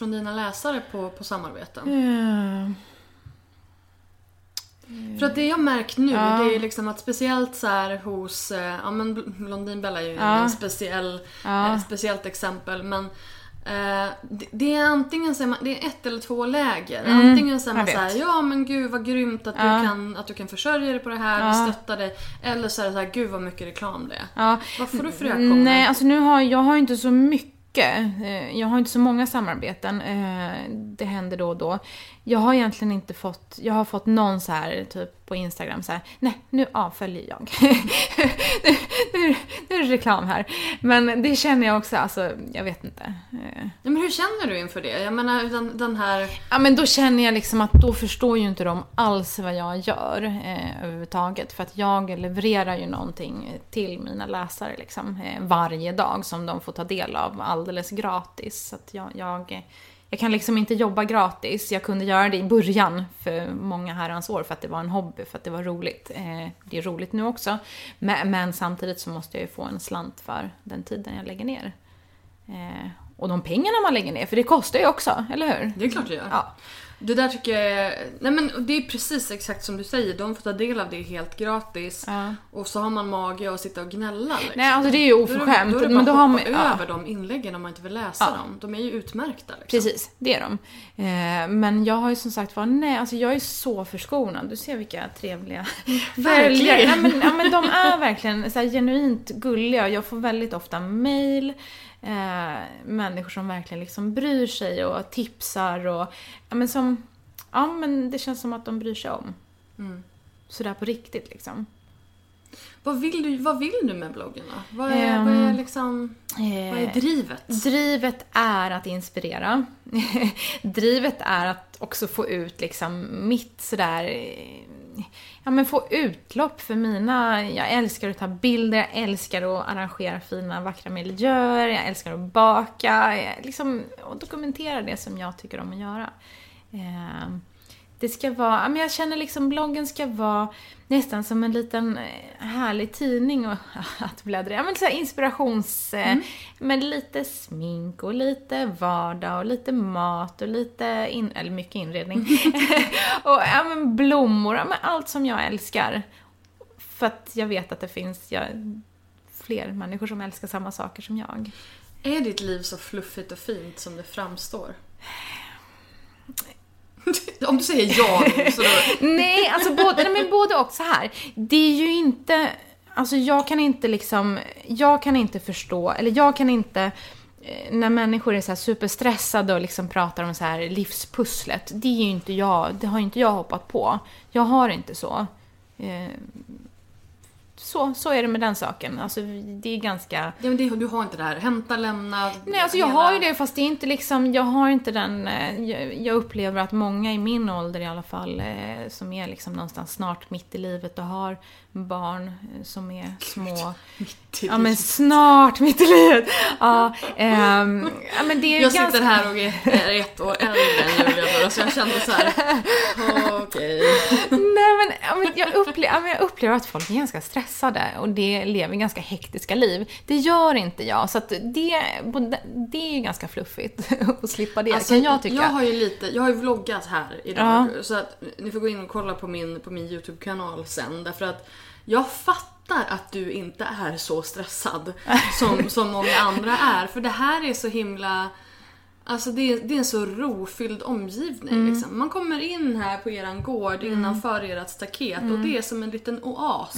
S4: Från dina läsare på, på samarbeten?
S3: Yeah.
S4: För att det jag märkt nu, ja. det är liksom att speciellt så här hos, eh, ja men Blondinbella är ju ja. en speciell, ja. ett speciellt exempel men eh, det, det, är antingen så man, det är ett eller två läger. Mm, antingen säger man såhär, ja men gud vad grymt att, du kan, att du kan försörja dig på det här, ja. vi stöttar dig. Eller så är det såhär, gud vad mycket reklam det är.
S3: Ja.
S4: Vad får du för reaktioner?
S3: Nej, alltså nu har jag har inte så mycket mycket. Eh, jag har inte så många samarbeten. Eh, det händer då och då. Jag har egentligen inte fått, jag har fått någon så här typ på Instagram så här, nej nu avföljer jag. nu, nu, nu, är det reklam här. Men det känner jag också, alltså jag vet inte.
S4: Ja, men hur känner du inför det? Jag menar den, den här...
S3: Ja men då känner jag liksom att då förstår ju inte de alls vad jag gör eh, överhuvudtaget. För att jag levererar ju någonting till mina läsare liksom eh, varje dag som de får ta del av alldeles gratis. Så att jag, jag jag kan liksom inte jobba gratis. Jag kunde göra det i början för många herrans år för att det var en hobby, för att det var roligt. Eh, det är roligt nu också. Men, men, samtidigt så måste jag ju få en slant för den tiden jag lägger ner. Eh, och de pengarna man lägger ner, för det kostar ju också, eller hur?
S4: Det är klart det gör. Ja. Det där tycker jag är, nej men det är precis exakt som du säger. De får ta del av det helt gratis. Ja. Och så har man mage att sitta och gnälla. Liksom.
S3: Nej alltså det är ju oförskämt.
S4: Då är det, då är det bara men då har man, ja. över de inläggen om man inte vill läsa ja. dem. De är ju utmärkta. Liksom.
S3: Precis, det är de. Eh, men jag har ju som sagt var, nej alltså jag är så förskonad. Du ser vilka trevliga
S4: följare.
S3: Ja men, ja men de är verkligen så genuint gulliga. Jag får väldigt ofta mail eh, människor som verkligen liksom bryr sig och tipsar och ja men som, ja men det känns som att de bryr sig om. Mm. Sådär på riktigt liksom.
S4: Vad vill du, vad vill du med bloggen då? Vad är, um, vad är liksom, vad är eh, drivet?
S3: Drivet är att inspirera. drivet är att också få ut liksom mitt sådär ja, men få utlopp för mina... Jag älskar att ta bilder, jag älskar att arrangera fina, vackra miljöer, jag älskar att baka, liksom, och dokumentera det som jag tycker om att göra. Eh, det ska vara, men jag känner liksom bloggen ska vara nästan som en liten eh, härlig tidning och, att bläddra Ja men så inspirations... Eh, mm. Med lite smink och lite vardag och lite mat och lite, in, eller mycket inredning. och ja men blommor, ja men allt som jag älskar. För att jag vet att det finns ja, fler människor som älskar samma saker som jag.
S4: Är ditt liv så fluffigt och fint som det framstår? Om du säger ja så då...
S3: nej, alltså både, nej, men både och. Så här. Det är ju inte... Alltså jag kan inte liksom... Jag kan inte förstå, eller jag kan inte eh, när människor är så superstressade och liksom pratar om så här livspusslet. Det är ju inte jag, det har inte jag hoppat på. Jag har inte så. Eh, så, så är det med den saken. Alltså det är ganska...
S4: Ja, men det, du har inte det här hämta, lämna...
S3: Nej, alltså jag
S4: hela-
S3: har ju det fast det är inte liksom, jag har inte den, eh, jag, jag upplever att många i min ålder i alla fall, eh, som är liksom någonstans snart mitt i livet och har barn eh, som är små.
S4: Mitt i
S3: Ja men
S4: livet.
S3: snart mitt i livet! Ja, ehm, ja men det är
S4: Jag
S3: ganska...
S4: sitter här och är, ett år äldre än Julia bara, så jag kände så här. okej.
S3: Nej men, ja, men jag, upplever, ja, men jag upplever att folk är ganska stressade och det lever ganska hektiska liv. Det gör inte jag, så att det, det är ju ganska fluffigt att slippa det,
S4: Alltså,
S3: kan jag tycka.
S4: Jag har ju lite, jag har ju vloggat här idag.
S3: Ja.
S4: Så att ni får gå in och kolla på min, på min YouTube-kanal sen. Därför att jag fattar att du inte är så stressad som, som många andra är. För det här är så himla... Alltså det det är en så rofylld omgivning.
S3: Mm.
S4: Liksom. Man kommer in här på eran gård innanför ert staket och
S3: Mm.
S4: det är som en liten oas.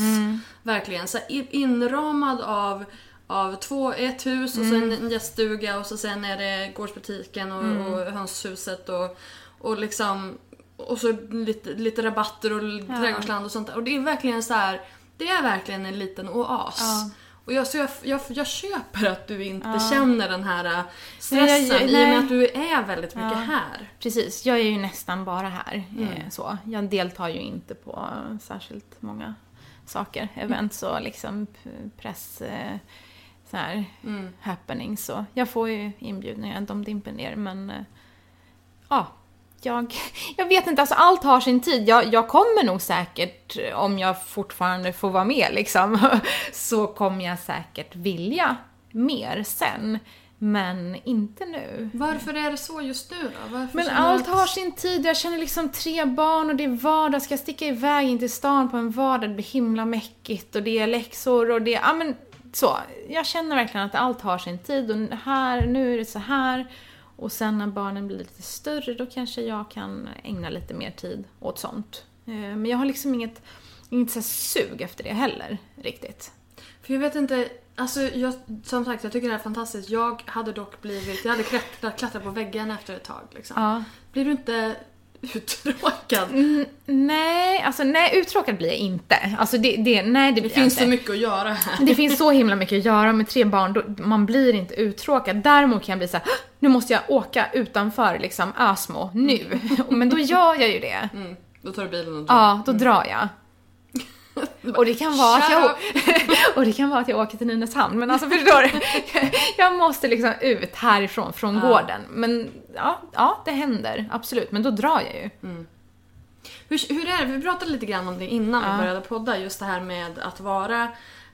S4: Verkligen. Så inramad av, av två, ett hus och så
S3: Mm.
S4: en, gäststuga och så sen är det gårdsbutiken och,
S3: Mm.
S4: och hönshuset och, och liksom och så lite, lite rabatter och trädgårdsland och sånt där. Och det är verkligen så här. Det är verkligen en liten oas.
S3: Ja.
S4: Och jag, så jag, jag, jag köper att du inte känner den här äh, stressen
S3: Nej, jag-
S4: i och med
S3: nej.
S4: att du är väldigt mycket här.
S3: Precis, jag är ju nästan bara här.
S4: Mm.
S3: Eh, så. Jag deltar ju inte på särskilt många saker, events och liksom press, eh, så här,
S4: Mm.
S3: happenings. Så jag får ju inbjudningar, de dimper ner men eh, ja, jag, jag vet inte, alltså allt har sin tid. Jag, jag kommer nog säkert, om jag fortfarande får vara med liksom, så kommer jag säkert vilja mer sen. Men inte nu.
S4: Varför är det så just nu då? Varför
S3: Men allt
S4: att-
S3: har sin tid. Jag känner liksom tre barn och det är vardag. Ska jag sticka iväg in till stan på en vardag, det blir himla mäckigt och det är läxor och det ja men så. Jag känner verkligen att allt har sin tid och här, nu är det så här. Och sen när barnen blir lite större då kanske jag kan ägna lite mer tid åt sånt. Eh, Men jag har liksom inget, inget så sug efter det heller, riktigt.
S4: För jag vet inte, alltså jag, som sagt jag tycker det här är fantastiskt. Jag hade dock blivit, jag hade klättrat, klättrat på väggen efter ett tag liksom.
S3: Ja.
S4: Blir du inte uttråkad?
S3: Mm, nej, alltså nej, uttråkad blir jag inte. Alltså det, det nej det
S4: Det finns
S3: inte.
S4: så mycket att göra här.
S3: Det finns så himla mycket att göra med tre barn, då, man blir inte uttråkad. Däremot kan jag bli så här, "Åh, nu måste jag åka utanför liksom Ösmo, nu. Men då gör jag ju det.
S4: Mm. Då tar du bilen och drar.
S3: Ja, då drar jag. Och det kan vara att jag, och det kan vara att jag åker till Nynäshamn, men alltså förstår du? Jag måste liksom ut härifrån, från gården. Men ja, ja, det händer, absolut. Men då drar jag ju.
S4: Hur, hur är det? Vi pratade lite grann om det innan
S3: Ja.
S4: vi började podda. Just det här med att vara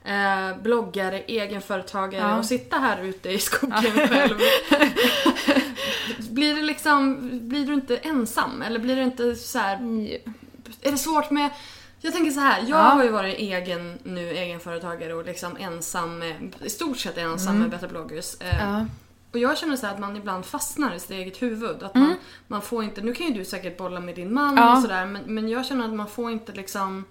S4: eh, bloggare, egenföretagare
S3: Ja.
S4: och sitta här ute i skogen själv. blir det liksom, blir du inte ensam? Eller blir det inte så här, är det svårt med jag tänker så här, jag
S3: Ja.
S4: har ju varit egen nu, egenföretagare och liksom ensam, med, i stort sett ensam med Better bloggers. Eh,
S3: Mm. Ja.
S4: och jag känner så här att man ibland fastnar i sitt eget huvud. Att man, man får inte, nu kan ju du säkert bolla med din man
S3: Mm. Ja.
S4: och sådär men, men jag känner att man får inte liksom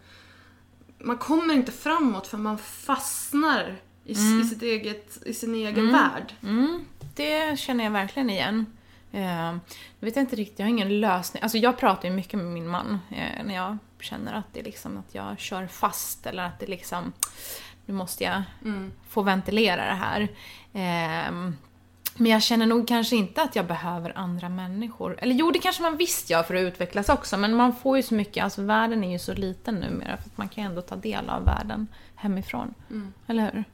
S4: Man kommer inte framåt för man fastnar i, s- i, sitt eget, i sin egen värld.
S3: Mm, det känner jag verkligen igen. Eh, jag vet inte riktigt, jag har ingen lösning. Alltså jag pratar ju mycket med min man eh, när jag känner att det är liksom att jag kör fast eller att det liksom, nu måste jag få ventilera det här. Eh, men jag känner nog kanske inte att jag behöver andra människor. Eller jo, det kanske man visst gör för att utvecklas också, men man får ju så mycket, alltså världen är ju så liten numera, för att man kan ju ändå ta del av världen hemifrån. Eller hur?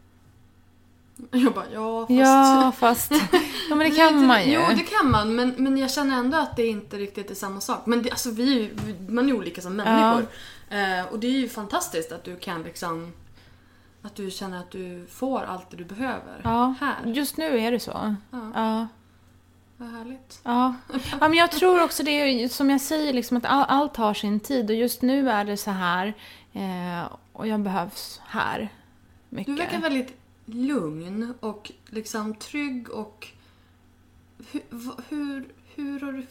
S4: Jag bara, ja fast...
S3: Ja, fast... Ja, men det kan man ju.
S4: Jo, det kan man, men, men jag känner ändå att det inte riktigt är samma sak. Men det, alltså, vi, är ju- man är olika som människor. Eh, och det är ju fantastiskt att du kan liksom... Att du känner att du får allt det du behöver
S3: Ja,
S4: här.
S3: just nu är det så.
S4: Ja.
S3: Ja.
S4: Vad härligt.
S3: Ja. ja, men jag tror också det är ju som jag säger, liksom att all, allt har sin tid och just nu är det så här eh, och jag behövs här mycket.
S4: Du verkar väldigt lugn och liksom trygg och... Hur, hur, hur har du.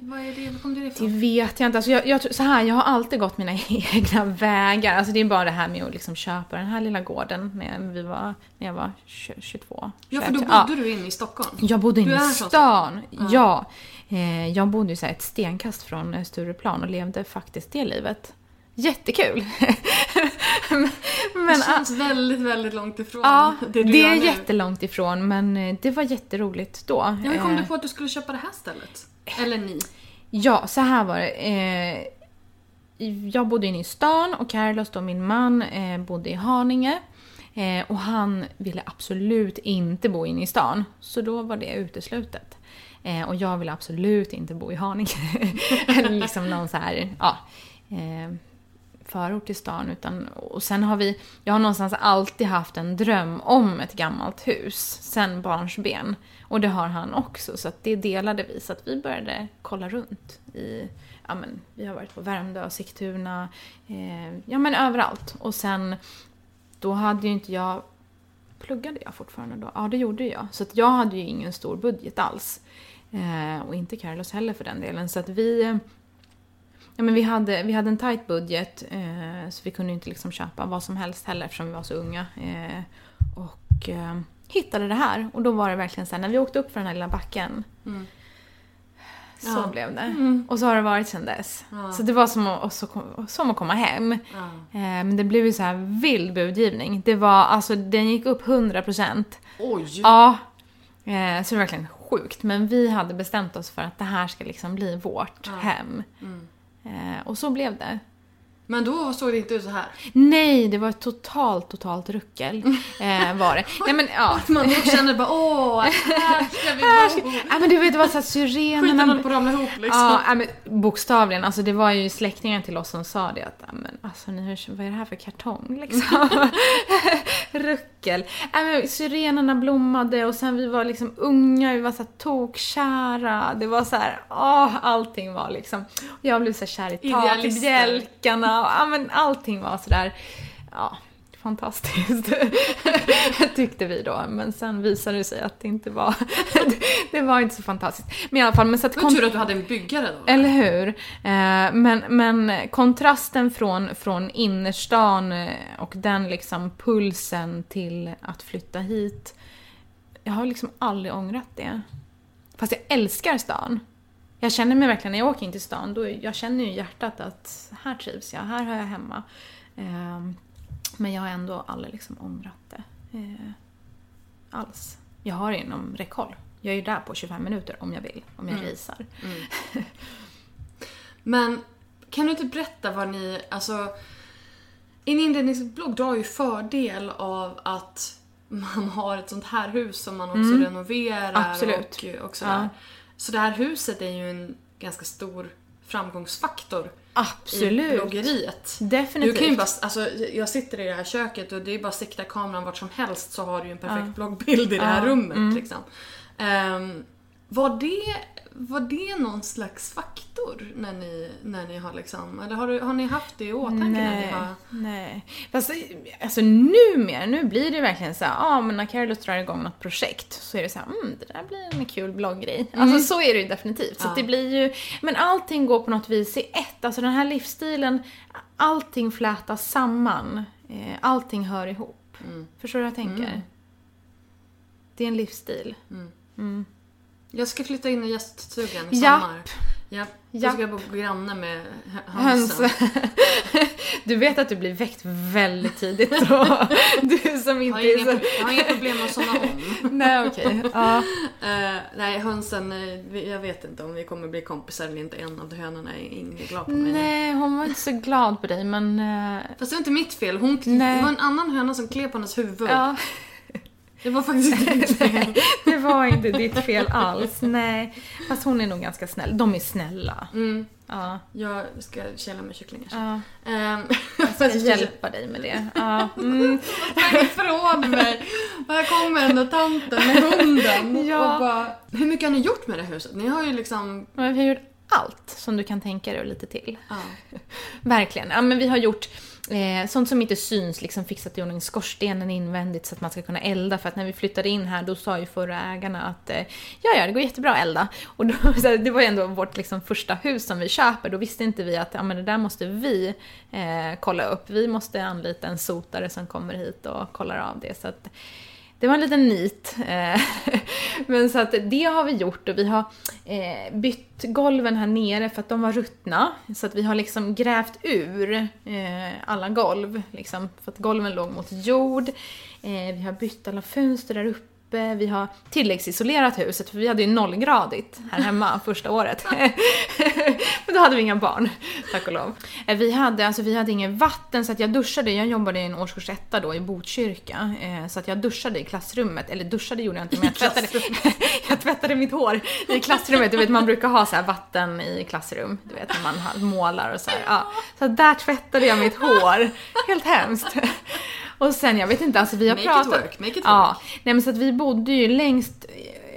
S4: Vad är det? Var kom det
S3: Det
S4: ifrån?
S3: vet jag inte. Alltså jag, jag, så här, jag har alltid gått mina egna vägar. Alltså det är bara det här med att liksom köpa den här lilla gården när, vi var, när jag var 20, 22.
S4: Ja, för då
S3: 21.
S4: bodde du inne i Stockholm.
S3: Jag bodde inne i stan. Ja. Eh, jag bodde ju så ett stenkast från Stureplan och levde faktiskt det livet. Jättekul! men,
S4: det känns väldigt, väldigt långt ifrån
S3: ja,
S4: det
S3: det,
S4: du gör
S3: är
S4: nu.
S3: jättelångt ifrån men eh, det var jätteroligt då.
S4: Ja, hur kom
S3: Eh,
S4: du på att du skulle köpa det här stället? Eller ni?
S3: Ja, så här var det. Eh, jag bodde inne i stan och Carlos, då min man, eh, bodde i Haninge. Eh, och han ville absolut inte bo inne i stan. Så då var det uteslutet. Eh, och jag ville absolut inte bo i Haninge. Liksom någon så här, ja. Förort till stan. Utan, och sen har vi, jag har någonstans alltid haft en dröm om ett gammalt hus. Sen barnsben. Och det har han också. Så att det delade vi. Så att vi började kolla runt i, ja men vi har varit på Värmdö, Sigtuna, eh, ja men överallt. Och sen, då hade ju inte jag, pluggade jag fortfarande då? Ja det gjorde jag. Så att jag hade ju ingen stor budget alls. Eh, och inte Carlos heller för den delen. Så att vi, Ja, men vi, hade, vi hade en tight budget eh, så vi kunde inte liksom köpa vad som helst heller eftersom vi var så unga. Eh, och eh, hittade det här och då var det verkligen så här, när vi åkte upp för den här lilla backen.
S4: Mm.
S3: Så
S4: Ja.
S3: blev det. Och så har det varit sedan dess.
S4: Ja.
S3: Så det var som att, så som att komma hem.
S4: Ja.
S3: Eh, men det blev ju så här vild budgivning. Det var, alltså den gick upp 100%.
S4: Oj!
S3: Ja. Eh, så det var verkligen sjukt. Men vi hade bestämt oss för att det här ska liksom bli vårt hem.
S4: Mm.
S3: Eh, och så blev det.
S4: Men då såg det inte ut så här.
S3: Nej, det var ett totalt, totalt ruckel. Eh, var det. Nej men ja.
S4: Man då känner bara åh, här ska vi bo!
S3: ja men du vet, det var så att
S4: Skiten
S3: syrenerna...
S4: håller på att ramla ihop liksom.
S3: Ja, ja, men bokstavligen. Alltså det var ju släktingar till oss som sa det att, ja, men alltså ni hör, vad är det här för kartong liksom? Ruckel. Ja, men syrenerna blommade och sen vi var liksom unga, vi var så här tokkära. Det var så här, åh, allting var liksom. Jag blev så här kär i
S4: Idealister.
S3: takbjälkarna och ja, men allting var så där, ja. Fantastiskt, tyckte vi då. Men sen visade det sig att det inte var, det var inte så fantastiskt. Men i alla fall, men så att
S4: var tur att du hade en byggare då.
S3: eller hur? Eh, men, men kontrasten från, från innerstan eh, och den liksom pulsen till att flytta hit. Jag har liksom aldrig ångrat det. Fast jag älskar stan. Jag känner mig verkligen, när jag åker in till stan, då, jag känner ju i hjärtat att här trivs jag, här har jag hemma. Eh, men jag har ändå aldrig liksom ångrat det. Eh, alls. Jag har det inom räckhåll. Jag är ju där på 25 minuter om jag vill, om jag racear.
S4: Men kan du inte berätta vad ni, alltså en inredningsblogg drar ju fördel av att man har ett sånt här hus som man också renoverar
S3: Mm. Absolut.
S4: och, och sådär.
S3: Ja.
S4: Så det här huset är ju en ganska stor framgångsfaktor i
S3: Absolut.
S4: bloggeriet.
S3: Definitivt.
S4: Du kan ju bara, alltså, jag sitter i det här köket och det är bara att sikta kameran vart som helst så har du ju en perfekt bloggbild i det här
S3: Ja, Mm.
S4: rummet. Liksom. Ehm, var, det, var det någon slags faktor när ni, när ni har liksom, eller har, du, har ni haft det i åtanke när ni
S3: Nej,
S4: har...
S3: nej. Fast alltså numera, nu blir det verkligen så ja ah, men när Carlos drar igång något projekt så är det så här, mm, det där blir en kul blogggrej. Alltså så är det ju definitivt. Så att det blir ju, men allting går på något vis i ett. Alltså den här livsstilen, allting flätas samman. Eh, allting hör ihop. Förstår du vad jag tänker? Det är en livsstil.
S4: Jag ska flytta in i gäststugan i
S3: Japp.
S4: sommar. Japp.
S3: Japp.
S4: ska jag bo granne med hö-
S3: Höns.
S4: hönsen.
S3: Du vet att du blir väckt väldigt tidigt då. Du som
S4: Jag
S3: inte
S4: har,
S3: är
S4: inga,
S3: så...
S4: jag har inga problem med att somna om.
S3: Nej okej. Ja.
S4: Eh, nej, hönsen, eh, jag vet inte om vi kommer bli kompisar eller inte. En av hönorna är inte glad på mig.
S3: Nej, hon var inte så glad på dig men... eh,
S4: Fast det var inte mitt fel. Hon,
S3: Nej.
S4: det var en annan höna som klev på hennes huvud.
S3: ja,
S4: Det var faktiskt inte mitt fel.
S3: det var inte ditt fel alls. Nej. Fast hon är nog ganska snäll. De är snälla.
S4: Mm,
S3: Ja.
S4: jag ska källa med kycklingar.
S3: ja.
S4: Ehm,
S3: Jag ska hjälpa dig med det. Ja. Mm.
S4: Ifrån mig! Här kommer ändå tanten med hunden.
S3: Ja.
S4: Och bara, hur mycket har ni gjort med det huset? Ni har ju liksom...
S3: Men vi har gjort allt som du kan tänka dig och lite till.
S4: Ja.
S3: Verkligen. Ja, men vi har gjort eh, sånt som inte syns, liksom fixat i ordning skorstenen invändigt så att man ska kunna elda. För att när vi flyttade in här då sa ju förra ägarna att eh, ja, ja, det går jättebra att elda. Och då, så här, det var ju ändå vårt liksom, första hus som vi köper. Då visste inte vi att ja, men det där måste vi eh, kolla upp. Vi måste anlita en sotare som kommer hit och kollar av det. Så att, det var en liten nit. Eh, men så att det har vi gjort och vi har eh, bytt golven här nere för att de var ruttna. Så att vi har liksom grävt ur eh, alla golv, liksom, för att golven låg mot jord. Vi har bytt alla fönster där uppe vi har tilläggsisolerat huset för vi hade ju nollgradigt här hemma första året. Men då hade vi inga barn, tack och lov. Eh, vi hade, alltså, vi hade ingen vatten så att jag duschade, jag jobbade i en årskurs etta då i Botkyrka. Eh, så att jag duschade i klassrummet, eller duschade gjorde jag inte men jag tvättade, jag tvättade mitt hår i klassrummet. Du vet man brukar ha så vatten i klassrum, du vet när man målar och så här. Ja. Så där tvättade jag mitt hår. Helt hemskt. Och sen, jag vet inte, alltså vi har
S4: make
S3: pratat...
S4: It work, make it work.
S3: Ja, nej men så att vi bodde ju längst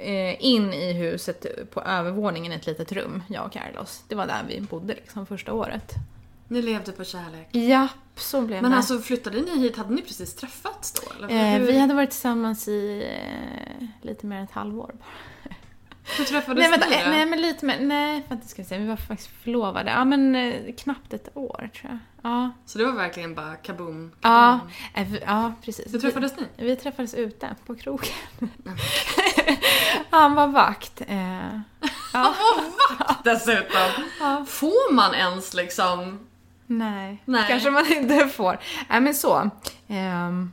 S3: eh, in i huset på övervåningen i ett litet rum, jag och Carlos. Det var där vi bodde liksom första året.
S4: Ni levde på kärlek.
S3: Ja, så blev
S4: Men
S3: det.
S4: alltså flyttade ni hit, hade ni precis träffats då?
S3: Eh, vi hade varit tillsammans i eh, lite mer än ett halvår bara.
S4: Hur träffades
S3: Nej, vänta,
S4: ni
S3: eh,
S4: då?
S3: nej men lite mer, nej vänta ska vi se, vi var faktiskt förlovade. Ja men eh, knappt ett år tror jag. Ja,
S4: Så det var verkligen bara kaboom,
S3: ja,
S4: kaboom.
S3: eh, vi- ja precis.
S4: Hur träffades ni?
S3: Vi, vi träffades ute på krogen. Han var vakt. Eh, ja.
S4: Dessutom.
S3: Ja.
S4: Får man ens liksom...
S3: Nej,
S4: Nej.
S3: kanske man inte får. Nej men så. Ehm,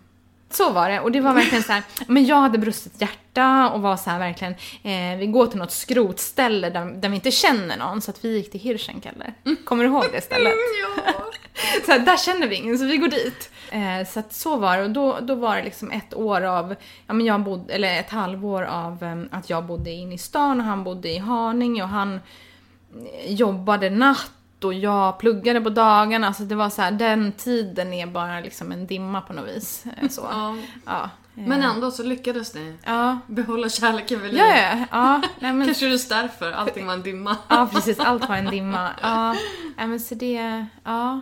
S3: så var det och det var verkligen så här. men jag hade brustit hjärta och var så här verkligen, eh, vi går till något skrotställe där, där vi inte känner någon så att vi gick till Hirschenkeller. Kommer du ihåg det stället?
S4: Ja.
S3: Så här, där känner vi ingen så vi går dit. Eh, så att så var det och då, då var det liksom ett år av, ja men jag bodde, eller ett halvår av em, att jag bodde inne i stan och han bodde i Haninge och han eh, jobbade natt och jag pluggade på dagarna. Alltså det var så här, den tiden är bara liksom en dimma på något vis. Eh, Så.
S4: Ja.
S3: Ja. eh,
S4: Men ändå så lyckades ni
S3: Ja.
S4: behålla kärleken vid liv.
S3: Ja, ja, ja. Nej, men,
S4: Kanske just därför allting var en dimma.
S3: ja, precis. Allt var en dimma. Ja, Nej, men så det, ja.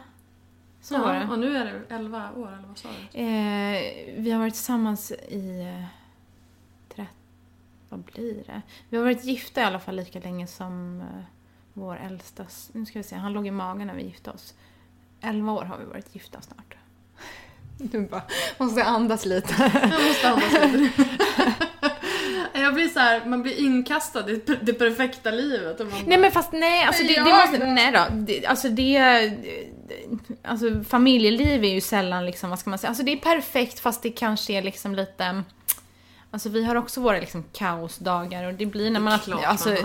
S3: Så var det.
S4: Och nu är det 11 år, eller vad sa du?
S3: Eh, vi har varit tillsammans i... Eh, vad blir det? Vi har varit gifta i alla fall lika länge som eh, vår äldsta... Nu ska vi se, han låg i magen när vi gifte oss. 11 år har vi varit gifta snart. Du bara, måste andas lite.
S4: Jag måste andas lite. Jag blir så här, man blir inkastad i det perfekta livet. Och man
S3: Nej men fast nej, alltså det, det måste, nej då. Det, alltså det, alltså familjeliv är ju sällan liksom, vad ska man säga, alltså det är perfekt fast det kanske är liksom lite, alltså vi har också våra liksom kaosdagar och det blir när man,
S4: klart man
S3: alltså
S4: har.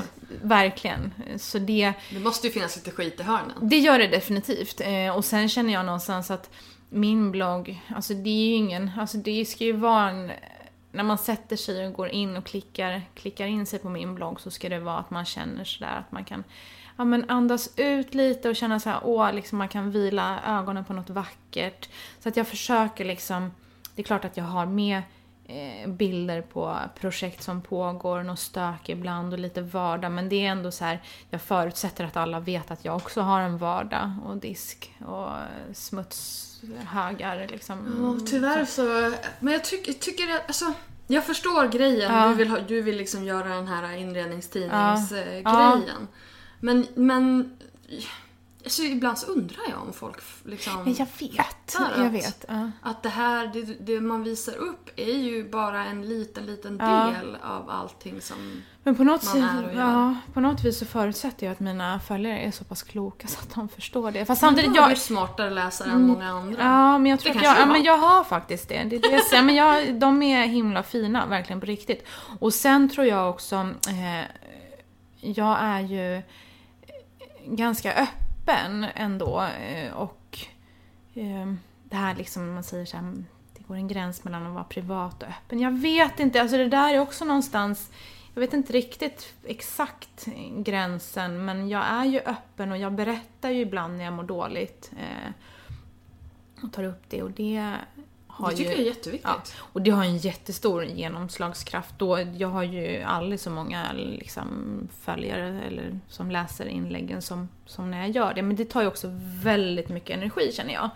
S3: verkligen. Så det,
S4: Det måste ju finnas lite skit i hörnen.
S3: det gör det definitivt. Eh, och sen känner jag någonstans att min blogg, alltså det är ju ingen, alltså det ska ju vara en, när man sätter sig och går in och klickar, klickar in sig på min blogg så ska det vara att man känner sådär att man kan ja, men andas ut lite och känna så här, åh, liksom man kan vila ögonen på något vackert. Så att jag försöker liksom, det är klart att jag har med bilder på projekt som pågår, något stök ibland och lite vardag. Men det är ändå så här, jag förutsätter att alla vet att jag också har en vardag och disk och eh, smutshögar liksom.
S4: Ja, tyvärr så... Men jag tycker, tycker att, alltså... Jag förstår grejen.
S3: Ja.
S4: Du, vill ha, du vill liksom göra den här
S3: Ja.
S4: inredningstidningsgrejen.
S3: Ja.
S4: Men, men... Alltså, ibland så undrar jag om folk liksom...
S3: Men jag vet, jag vet. Ja.
S4: Att det här, det, det man visar upp är ju bara en liten, liten
S3: Ja.
S4: del av allting som...
S3: Men på något,
S4: man är och gör.
S3: ja, på något vis så förutsätter jag att mina följare är så pass kloka så att de förstår det. Fast
S4: Samtidigt jag är
S3: jag,
S4: smartare läsare än många andra.
S3: Ja, men jag tror att jag,
S4: du
S3: ja, men jag har faktiskt det. det, är det säger. men jag, de är himla fina, verkligen på riktigt. Och sen tror jag också, eh, jag är ju ganska öppen ändå eh, och eh, det här liksom, man säger så här, det går en gräns mellan att vara privat och öppen. Jag vet inte, alltså det där är också någonstans jag vet inte riktigt exakt gränsen men jag är ju öppen och jag berättar ju ibland när jag mår dåligt. Eh, och tar upp det och det har
S4: Det tycker
S3: ju...
S4: jag är jätteviktigt.
S3: Ja, och det har en jättestor genomslagskraft. Då, jag har ju aldrig så många liksom, följare eller som läser inläggen som, som när jag gör det. Men det tar ju också väldigt mycket energi känner jag.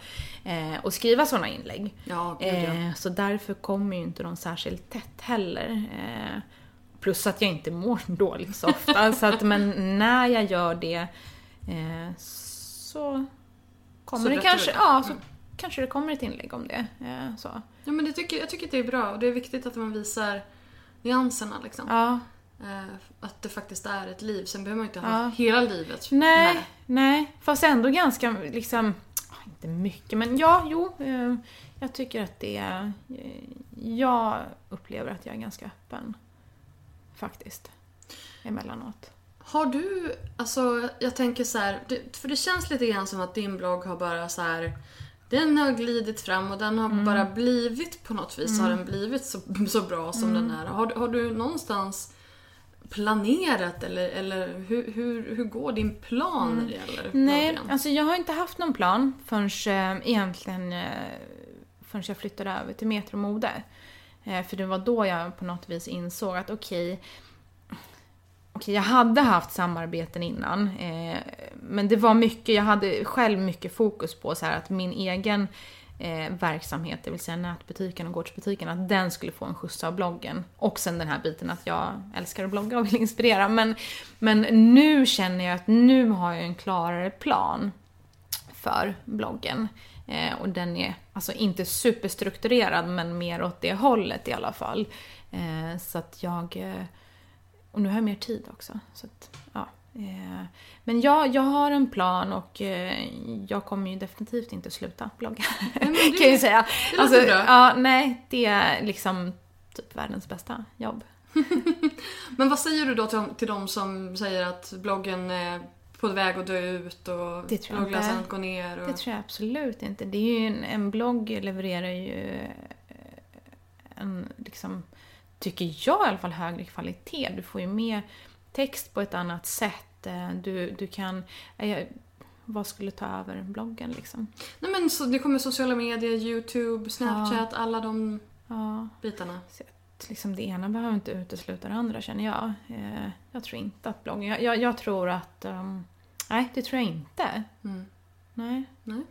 S3: Eh, att skriva sådana inlägg.
S4: Ja, gud, ja.
S3: Eh, så därför kommer ju inte de särskilt tätt heller. Eh, plus att jag inte mår dåligt så ofta. så att, men när jag gör det eh, så kommer
S4: Så
S3: det kanske... Ja, så kanske det kommer ett inlägg om det. Eh, så.
S4: Ja, men det tycker, jag tycker det är bra och det är viktigt att man visar nyanserna liksom.
S3: Ja.
S4: Eh, att det faktiskt är ett liv. Sen behöver man inte ha
S3: Ja.
S4: hela livet
S3: Nej,
S4: med.
S3: nej. Fast ändå ganska liksom, inte mycket men ja, jo. Eh, jag tycker att det är, jag upplever att jag är ganska öppen. Faktiskt. Emellanåt.
S4: Har du, alltså jag tänker så här, för det känns lite grann som att din blogg har bara så här. Den har glidit fram och den har
S3: Mm.
S4: bara blivit på något vis har den blivit så, så bra som
S3: Mm.
S4: den är. Har, du- har du någonstans planerat eller, eller hur, hur, hur går din plan när det gäller
S3: Mm. Nej,
S4: bloggen?
S3: alltså jag har inte haft någon plan förrän eh, egentligen eh, förrän jag flyttade över till Metromode. Eh, för det var då jag på något vis insåg att okej, okej jag hade haft samarbeten innan. Eh, men det var mycket, jag hade själv mycket fokus på så här att min egen eh, verksamhet, det vill säga nätbutiken och gårdsbutiken, att den skulle få en skjuts av bloggen. Och sen den här biten att jag älskar att blogga och vill inspirera. Men, men nu känner jag att nu har jag en klarare plan för bloggen. Eh, och den är alltså inte superstrukturerad men mer åt det hållet i alla fall. Eh, så att jag... Eh, och nu har jag mer tid också. Så att, ja. Eh, men jag, jag har en plan och eh, jag kommer ju definitivt inte sluta blogga.
S4: men det-
S3: kan jag ju säga.
S4: det låter bra.
S3: Ja, nej, det är liksom typ världens bästa jobb.
S4: Men vad säger du då till, till de som säger att bloggen är på väg att dö ut och bloggläsandet går ner? Och...
S3: Det tror jag absolut inte. Det är ju en, en blogg levererar ju eh, en, liksom, tycker jag i alla fall, högre kvalitet. Du får ju med text på ett annat sätt. Eh, Du, du kan... eh, jag- Vad skulle ta över bloggen liksom?
S4: Nej men så det kommer sociala medier, YouTube, Snapchat, alla de
S3: Ja,
S4: bitarna.
S3: så att liksom det ena behöver inte utesluta det andra känner jag. Eh, Jag tror inte att bloggen... Jag, jag, jag tror att... ehm, nej, det tror jag inte.
S4: Mm.
S3: Nej.
S4: Nej.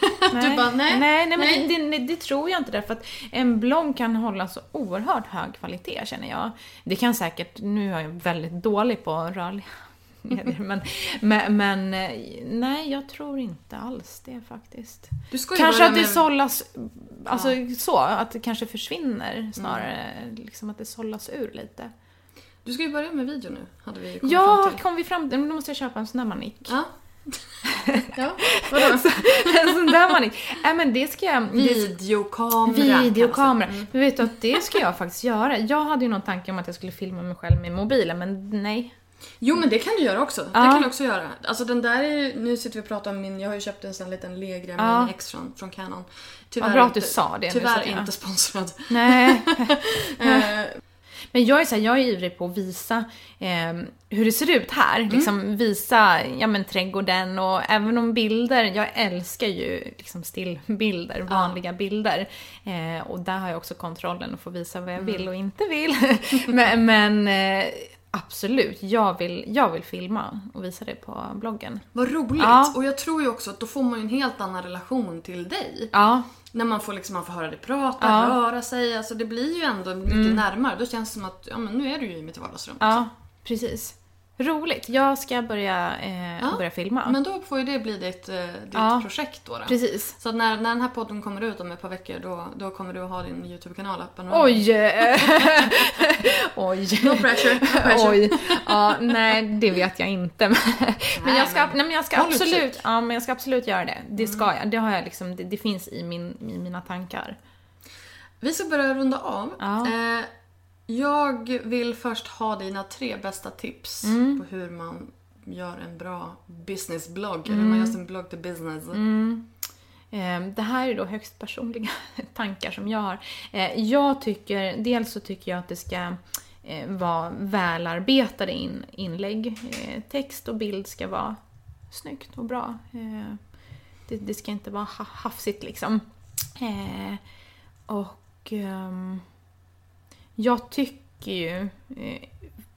S3: Nej.
S4: Bara, nej,
S3: nej, nej, men
S4: nej.
S3: Det, det, det tror jag inte därför att en blogg kan hålla så oerhört hög kvalitet känner jag. Det kan säkert, nu är jag väldigt dålig på rörliga medier, men, men, men eh, nej, jag tror inte alls det faktiskt. Kanske att det
S4: med-
S3: sållas, alltså så, att det kanske försvinner snarare, liksom att det sållas ur lite.
S4: Du ska ju börja med video nu, hade vi kommit
S3: Ja,
S4: fram till.
S3: kom vi fram till, men då måste jag köpa en sån där manik.
S4: Ja. Ja, vadå?
S3: en sån där manik. Nej men det ska jag... det-
S4: Videokamera.
S3: Videokamera. Men vet du att det ska jag faktiskt göra. Jag hade ju någon tanke om att jag skulle filma mig själv med mobilen, men nej.
S4: det. Jo men det kan du göra också. Det
S3: Ja.
S4: kan du också göra. Alltså den där är nu sitter vi och pratar om min, jag har ju köpt en sån liten Legre
S3: Ja.
S4: Mini X från, från Canon.
S3: Vad bra att du sa det
S4: Tyvärr
S3: jag-
S4: inte sponsrad.
S3: Nej.
S4: Eh,
S3: Men jag är, så här, jag är ivrig på att visa eh, hur det ser ut här. Liksom visa ja, men, trädgården och även om bilder, jag älskar ju liksom stillbilder, vanliga bilder. Eh, och där har jag också kontrollen att få visa vad jag vill och inte vill. men men eh, absolut, jag vill, jag vill filma och visa det på bloggen.
S4: vad roligt!
S3: Ja.
S4: Och jag tror ju också att då får man ju en helt annan relation till dig.
S3: Ja,
S4: När man får, liksom, man får höra dig prata,
S3: Ja. Mm.
S4: röra sig. Alltså det blir ju ändå mycket närmare. Då känns det som att ja, men nu är du ju i mitt vardagsrum.
S3: ja precis. Roligt. Jag ska börja, eh,
S4: Ja,
S3: börja filma.
S4: Men då får ju det bli ditt, eh, ditt
S3: Ja.
S4: projekt då. då.
S3: Precis.
S4: Så att när, när den här podden kommer ut om ett par veckor då, då kommer du ha din YouTube-kanal öppen.
S3: Oj! Oj.
S4: No pressure, no pressure.
S3: Oj. Ja, nej, det vet jag inte. Men, jag ska,
S4: men
S3: nej, men jag ska absolut, ja, men jag ska absolut göra det. Det ska jag. Det har jag liksom, det, det finns i, min, i mina tankar.
S4: Vi ska börja runda av.
S3: Ja.
S4: Eh, jag vill först ha dina tre bästa tips
S3: Mm.
S4: på hur man gör en bra businessblogg. Eller hur man gör sin blogg till business.
S3: Mm. Eh, Det här är då högst personliga tankar som jag har. Eh, Jag tycker, dels så tycker jag att det ska eh, vara välarbetade in, inlägg. Eh, Text och bild ska vara snyggt och bra. Det, det ska inte vara ha- hafsigt liksom. Och ehm, jag tycker ju eh,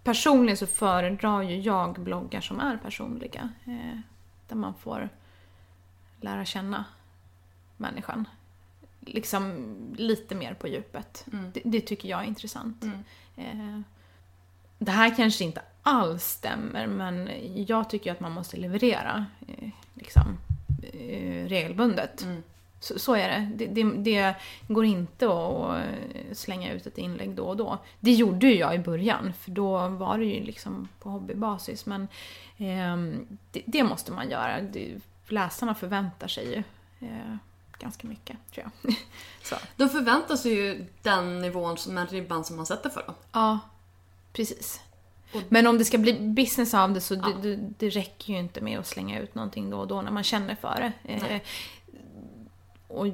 S3: Personligen så föredrar ju jag bloggar som är personliga. eh, Där man får lära känna människan. Liksom lite mer på djupet.
S4: Mm.
S3: Det, det tycker jag är intressant.
S4: Mm.
S3: Eh, det här kanske inte alls stämmer men jag tycker att man måste leverera. Eh, liksom, regelbundet.
S4: Mm.
S3: Så, så är det. Det, det. det går inte att eh, slänga ut ett inlägg då och då. Det gjorde ju jag i början, för då var det ju liksom på hobbybasis. Men ehm, det, det måste man göra. Läsarna förväntar sig ju eh, ganska mycket, tror jag. så.
S4: De förväntar sig ju den nivån, som den ribban som man sätter för dem.
S3: Ja, precis. Men om det ska bli business av det så
S4: Ja.
S3: det, det, räcker ju inte med att slänga ut någonting då och då när man känner för det. Eh. Och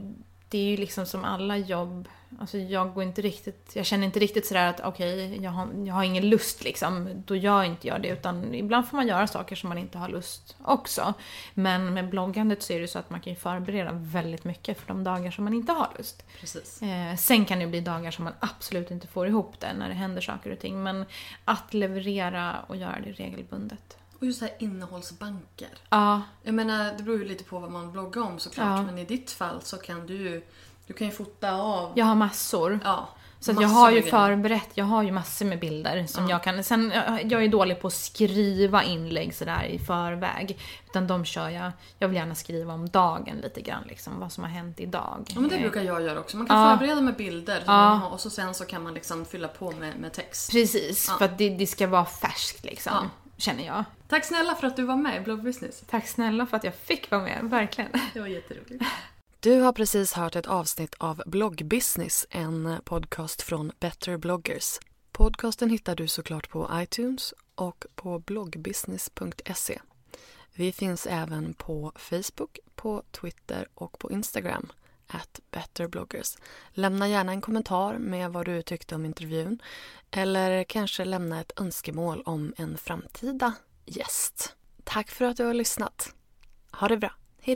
S3: det är ju liksom som alla jobb, alltså jag går inte riktigt, jag känner inte riktigt sådär att okej, jag, har, jag har ingen lust liksom, då gör inte jag det. Utan ibland får man göra saker som man inte har lust också. Men med bloggandet så är det så att man kan ju förbereda väldigt mycket för de dagar som man inte har lust.
S4: Precis.
S3: Eh, sen kan det bli dagar som man absolut inte får ihop det när det händer saker och ting. Men att leverera och göra det regelbundet.
S4: Och just det här innehållsbanker.
S3: Ja,
S4: Jag menar, det beror ju lite på vad man bloggar om såklart.
S3: Ja.
S4: Men i ditt fall så kan du ju... Du kan ju fota av...
S3: jag har massor.
S4: Ja.
S3: Så jag har ju förberett, jag har ju massor med bilder som jag kan... Sen, jag är dålig på att skriva inlägg sådär i förväg. Utan de kör jag, jag vill gärna skriva om dagen lite grann liksom, vad som har hänt idag.
S4: Ja men det
S3: Eh,
S4: brukar jag göra också. Man kan
S3: Ja.
S4: förbereda med bilder
S3: Ja.
S4: och så sen så kan man liksom fylla på med, med text.
S3: Precis,
S4: Ja.
S3: för att det, det ska vara färskt liksom,
S4: Ja.
S3: Känner jag.
S4: Tack snälla för att du var med i Blog Business.
S3: Tack snälla för att jag fick vara med, verkligen.
S4: Det var jätteroligt.
S5: Du har precis hört ett avsnitt av Bloggbusiness, en podcast från Better bloggers. Podcasten hittar du såklart på iTunes och på bloggbusiness.se. Vi finns även på Facebook, på Twitter och på Instagram, betterbloggers. Lämna gärna en kommentar med vad du tyckte om intervjun eller kanske lämna ett önskemål om en framtida gäst. Tack för att du har lyssnat. Ha det bra. Hej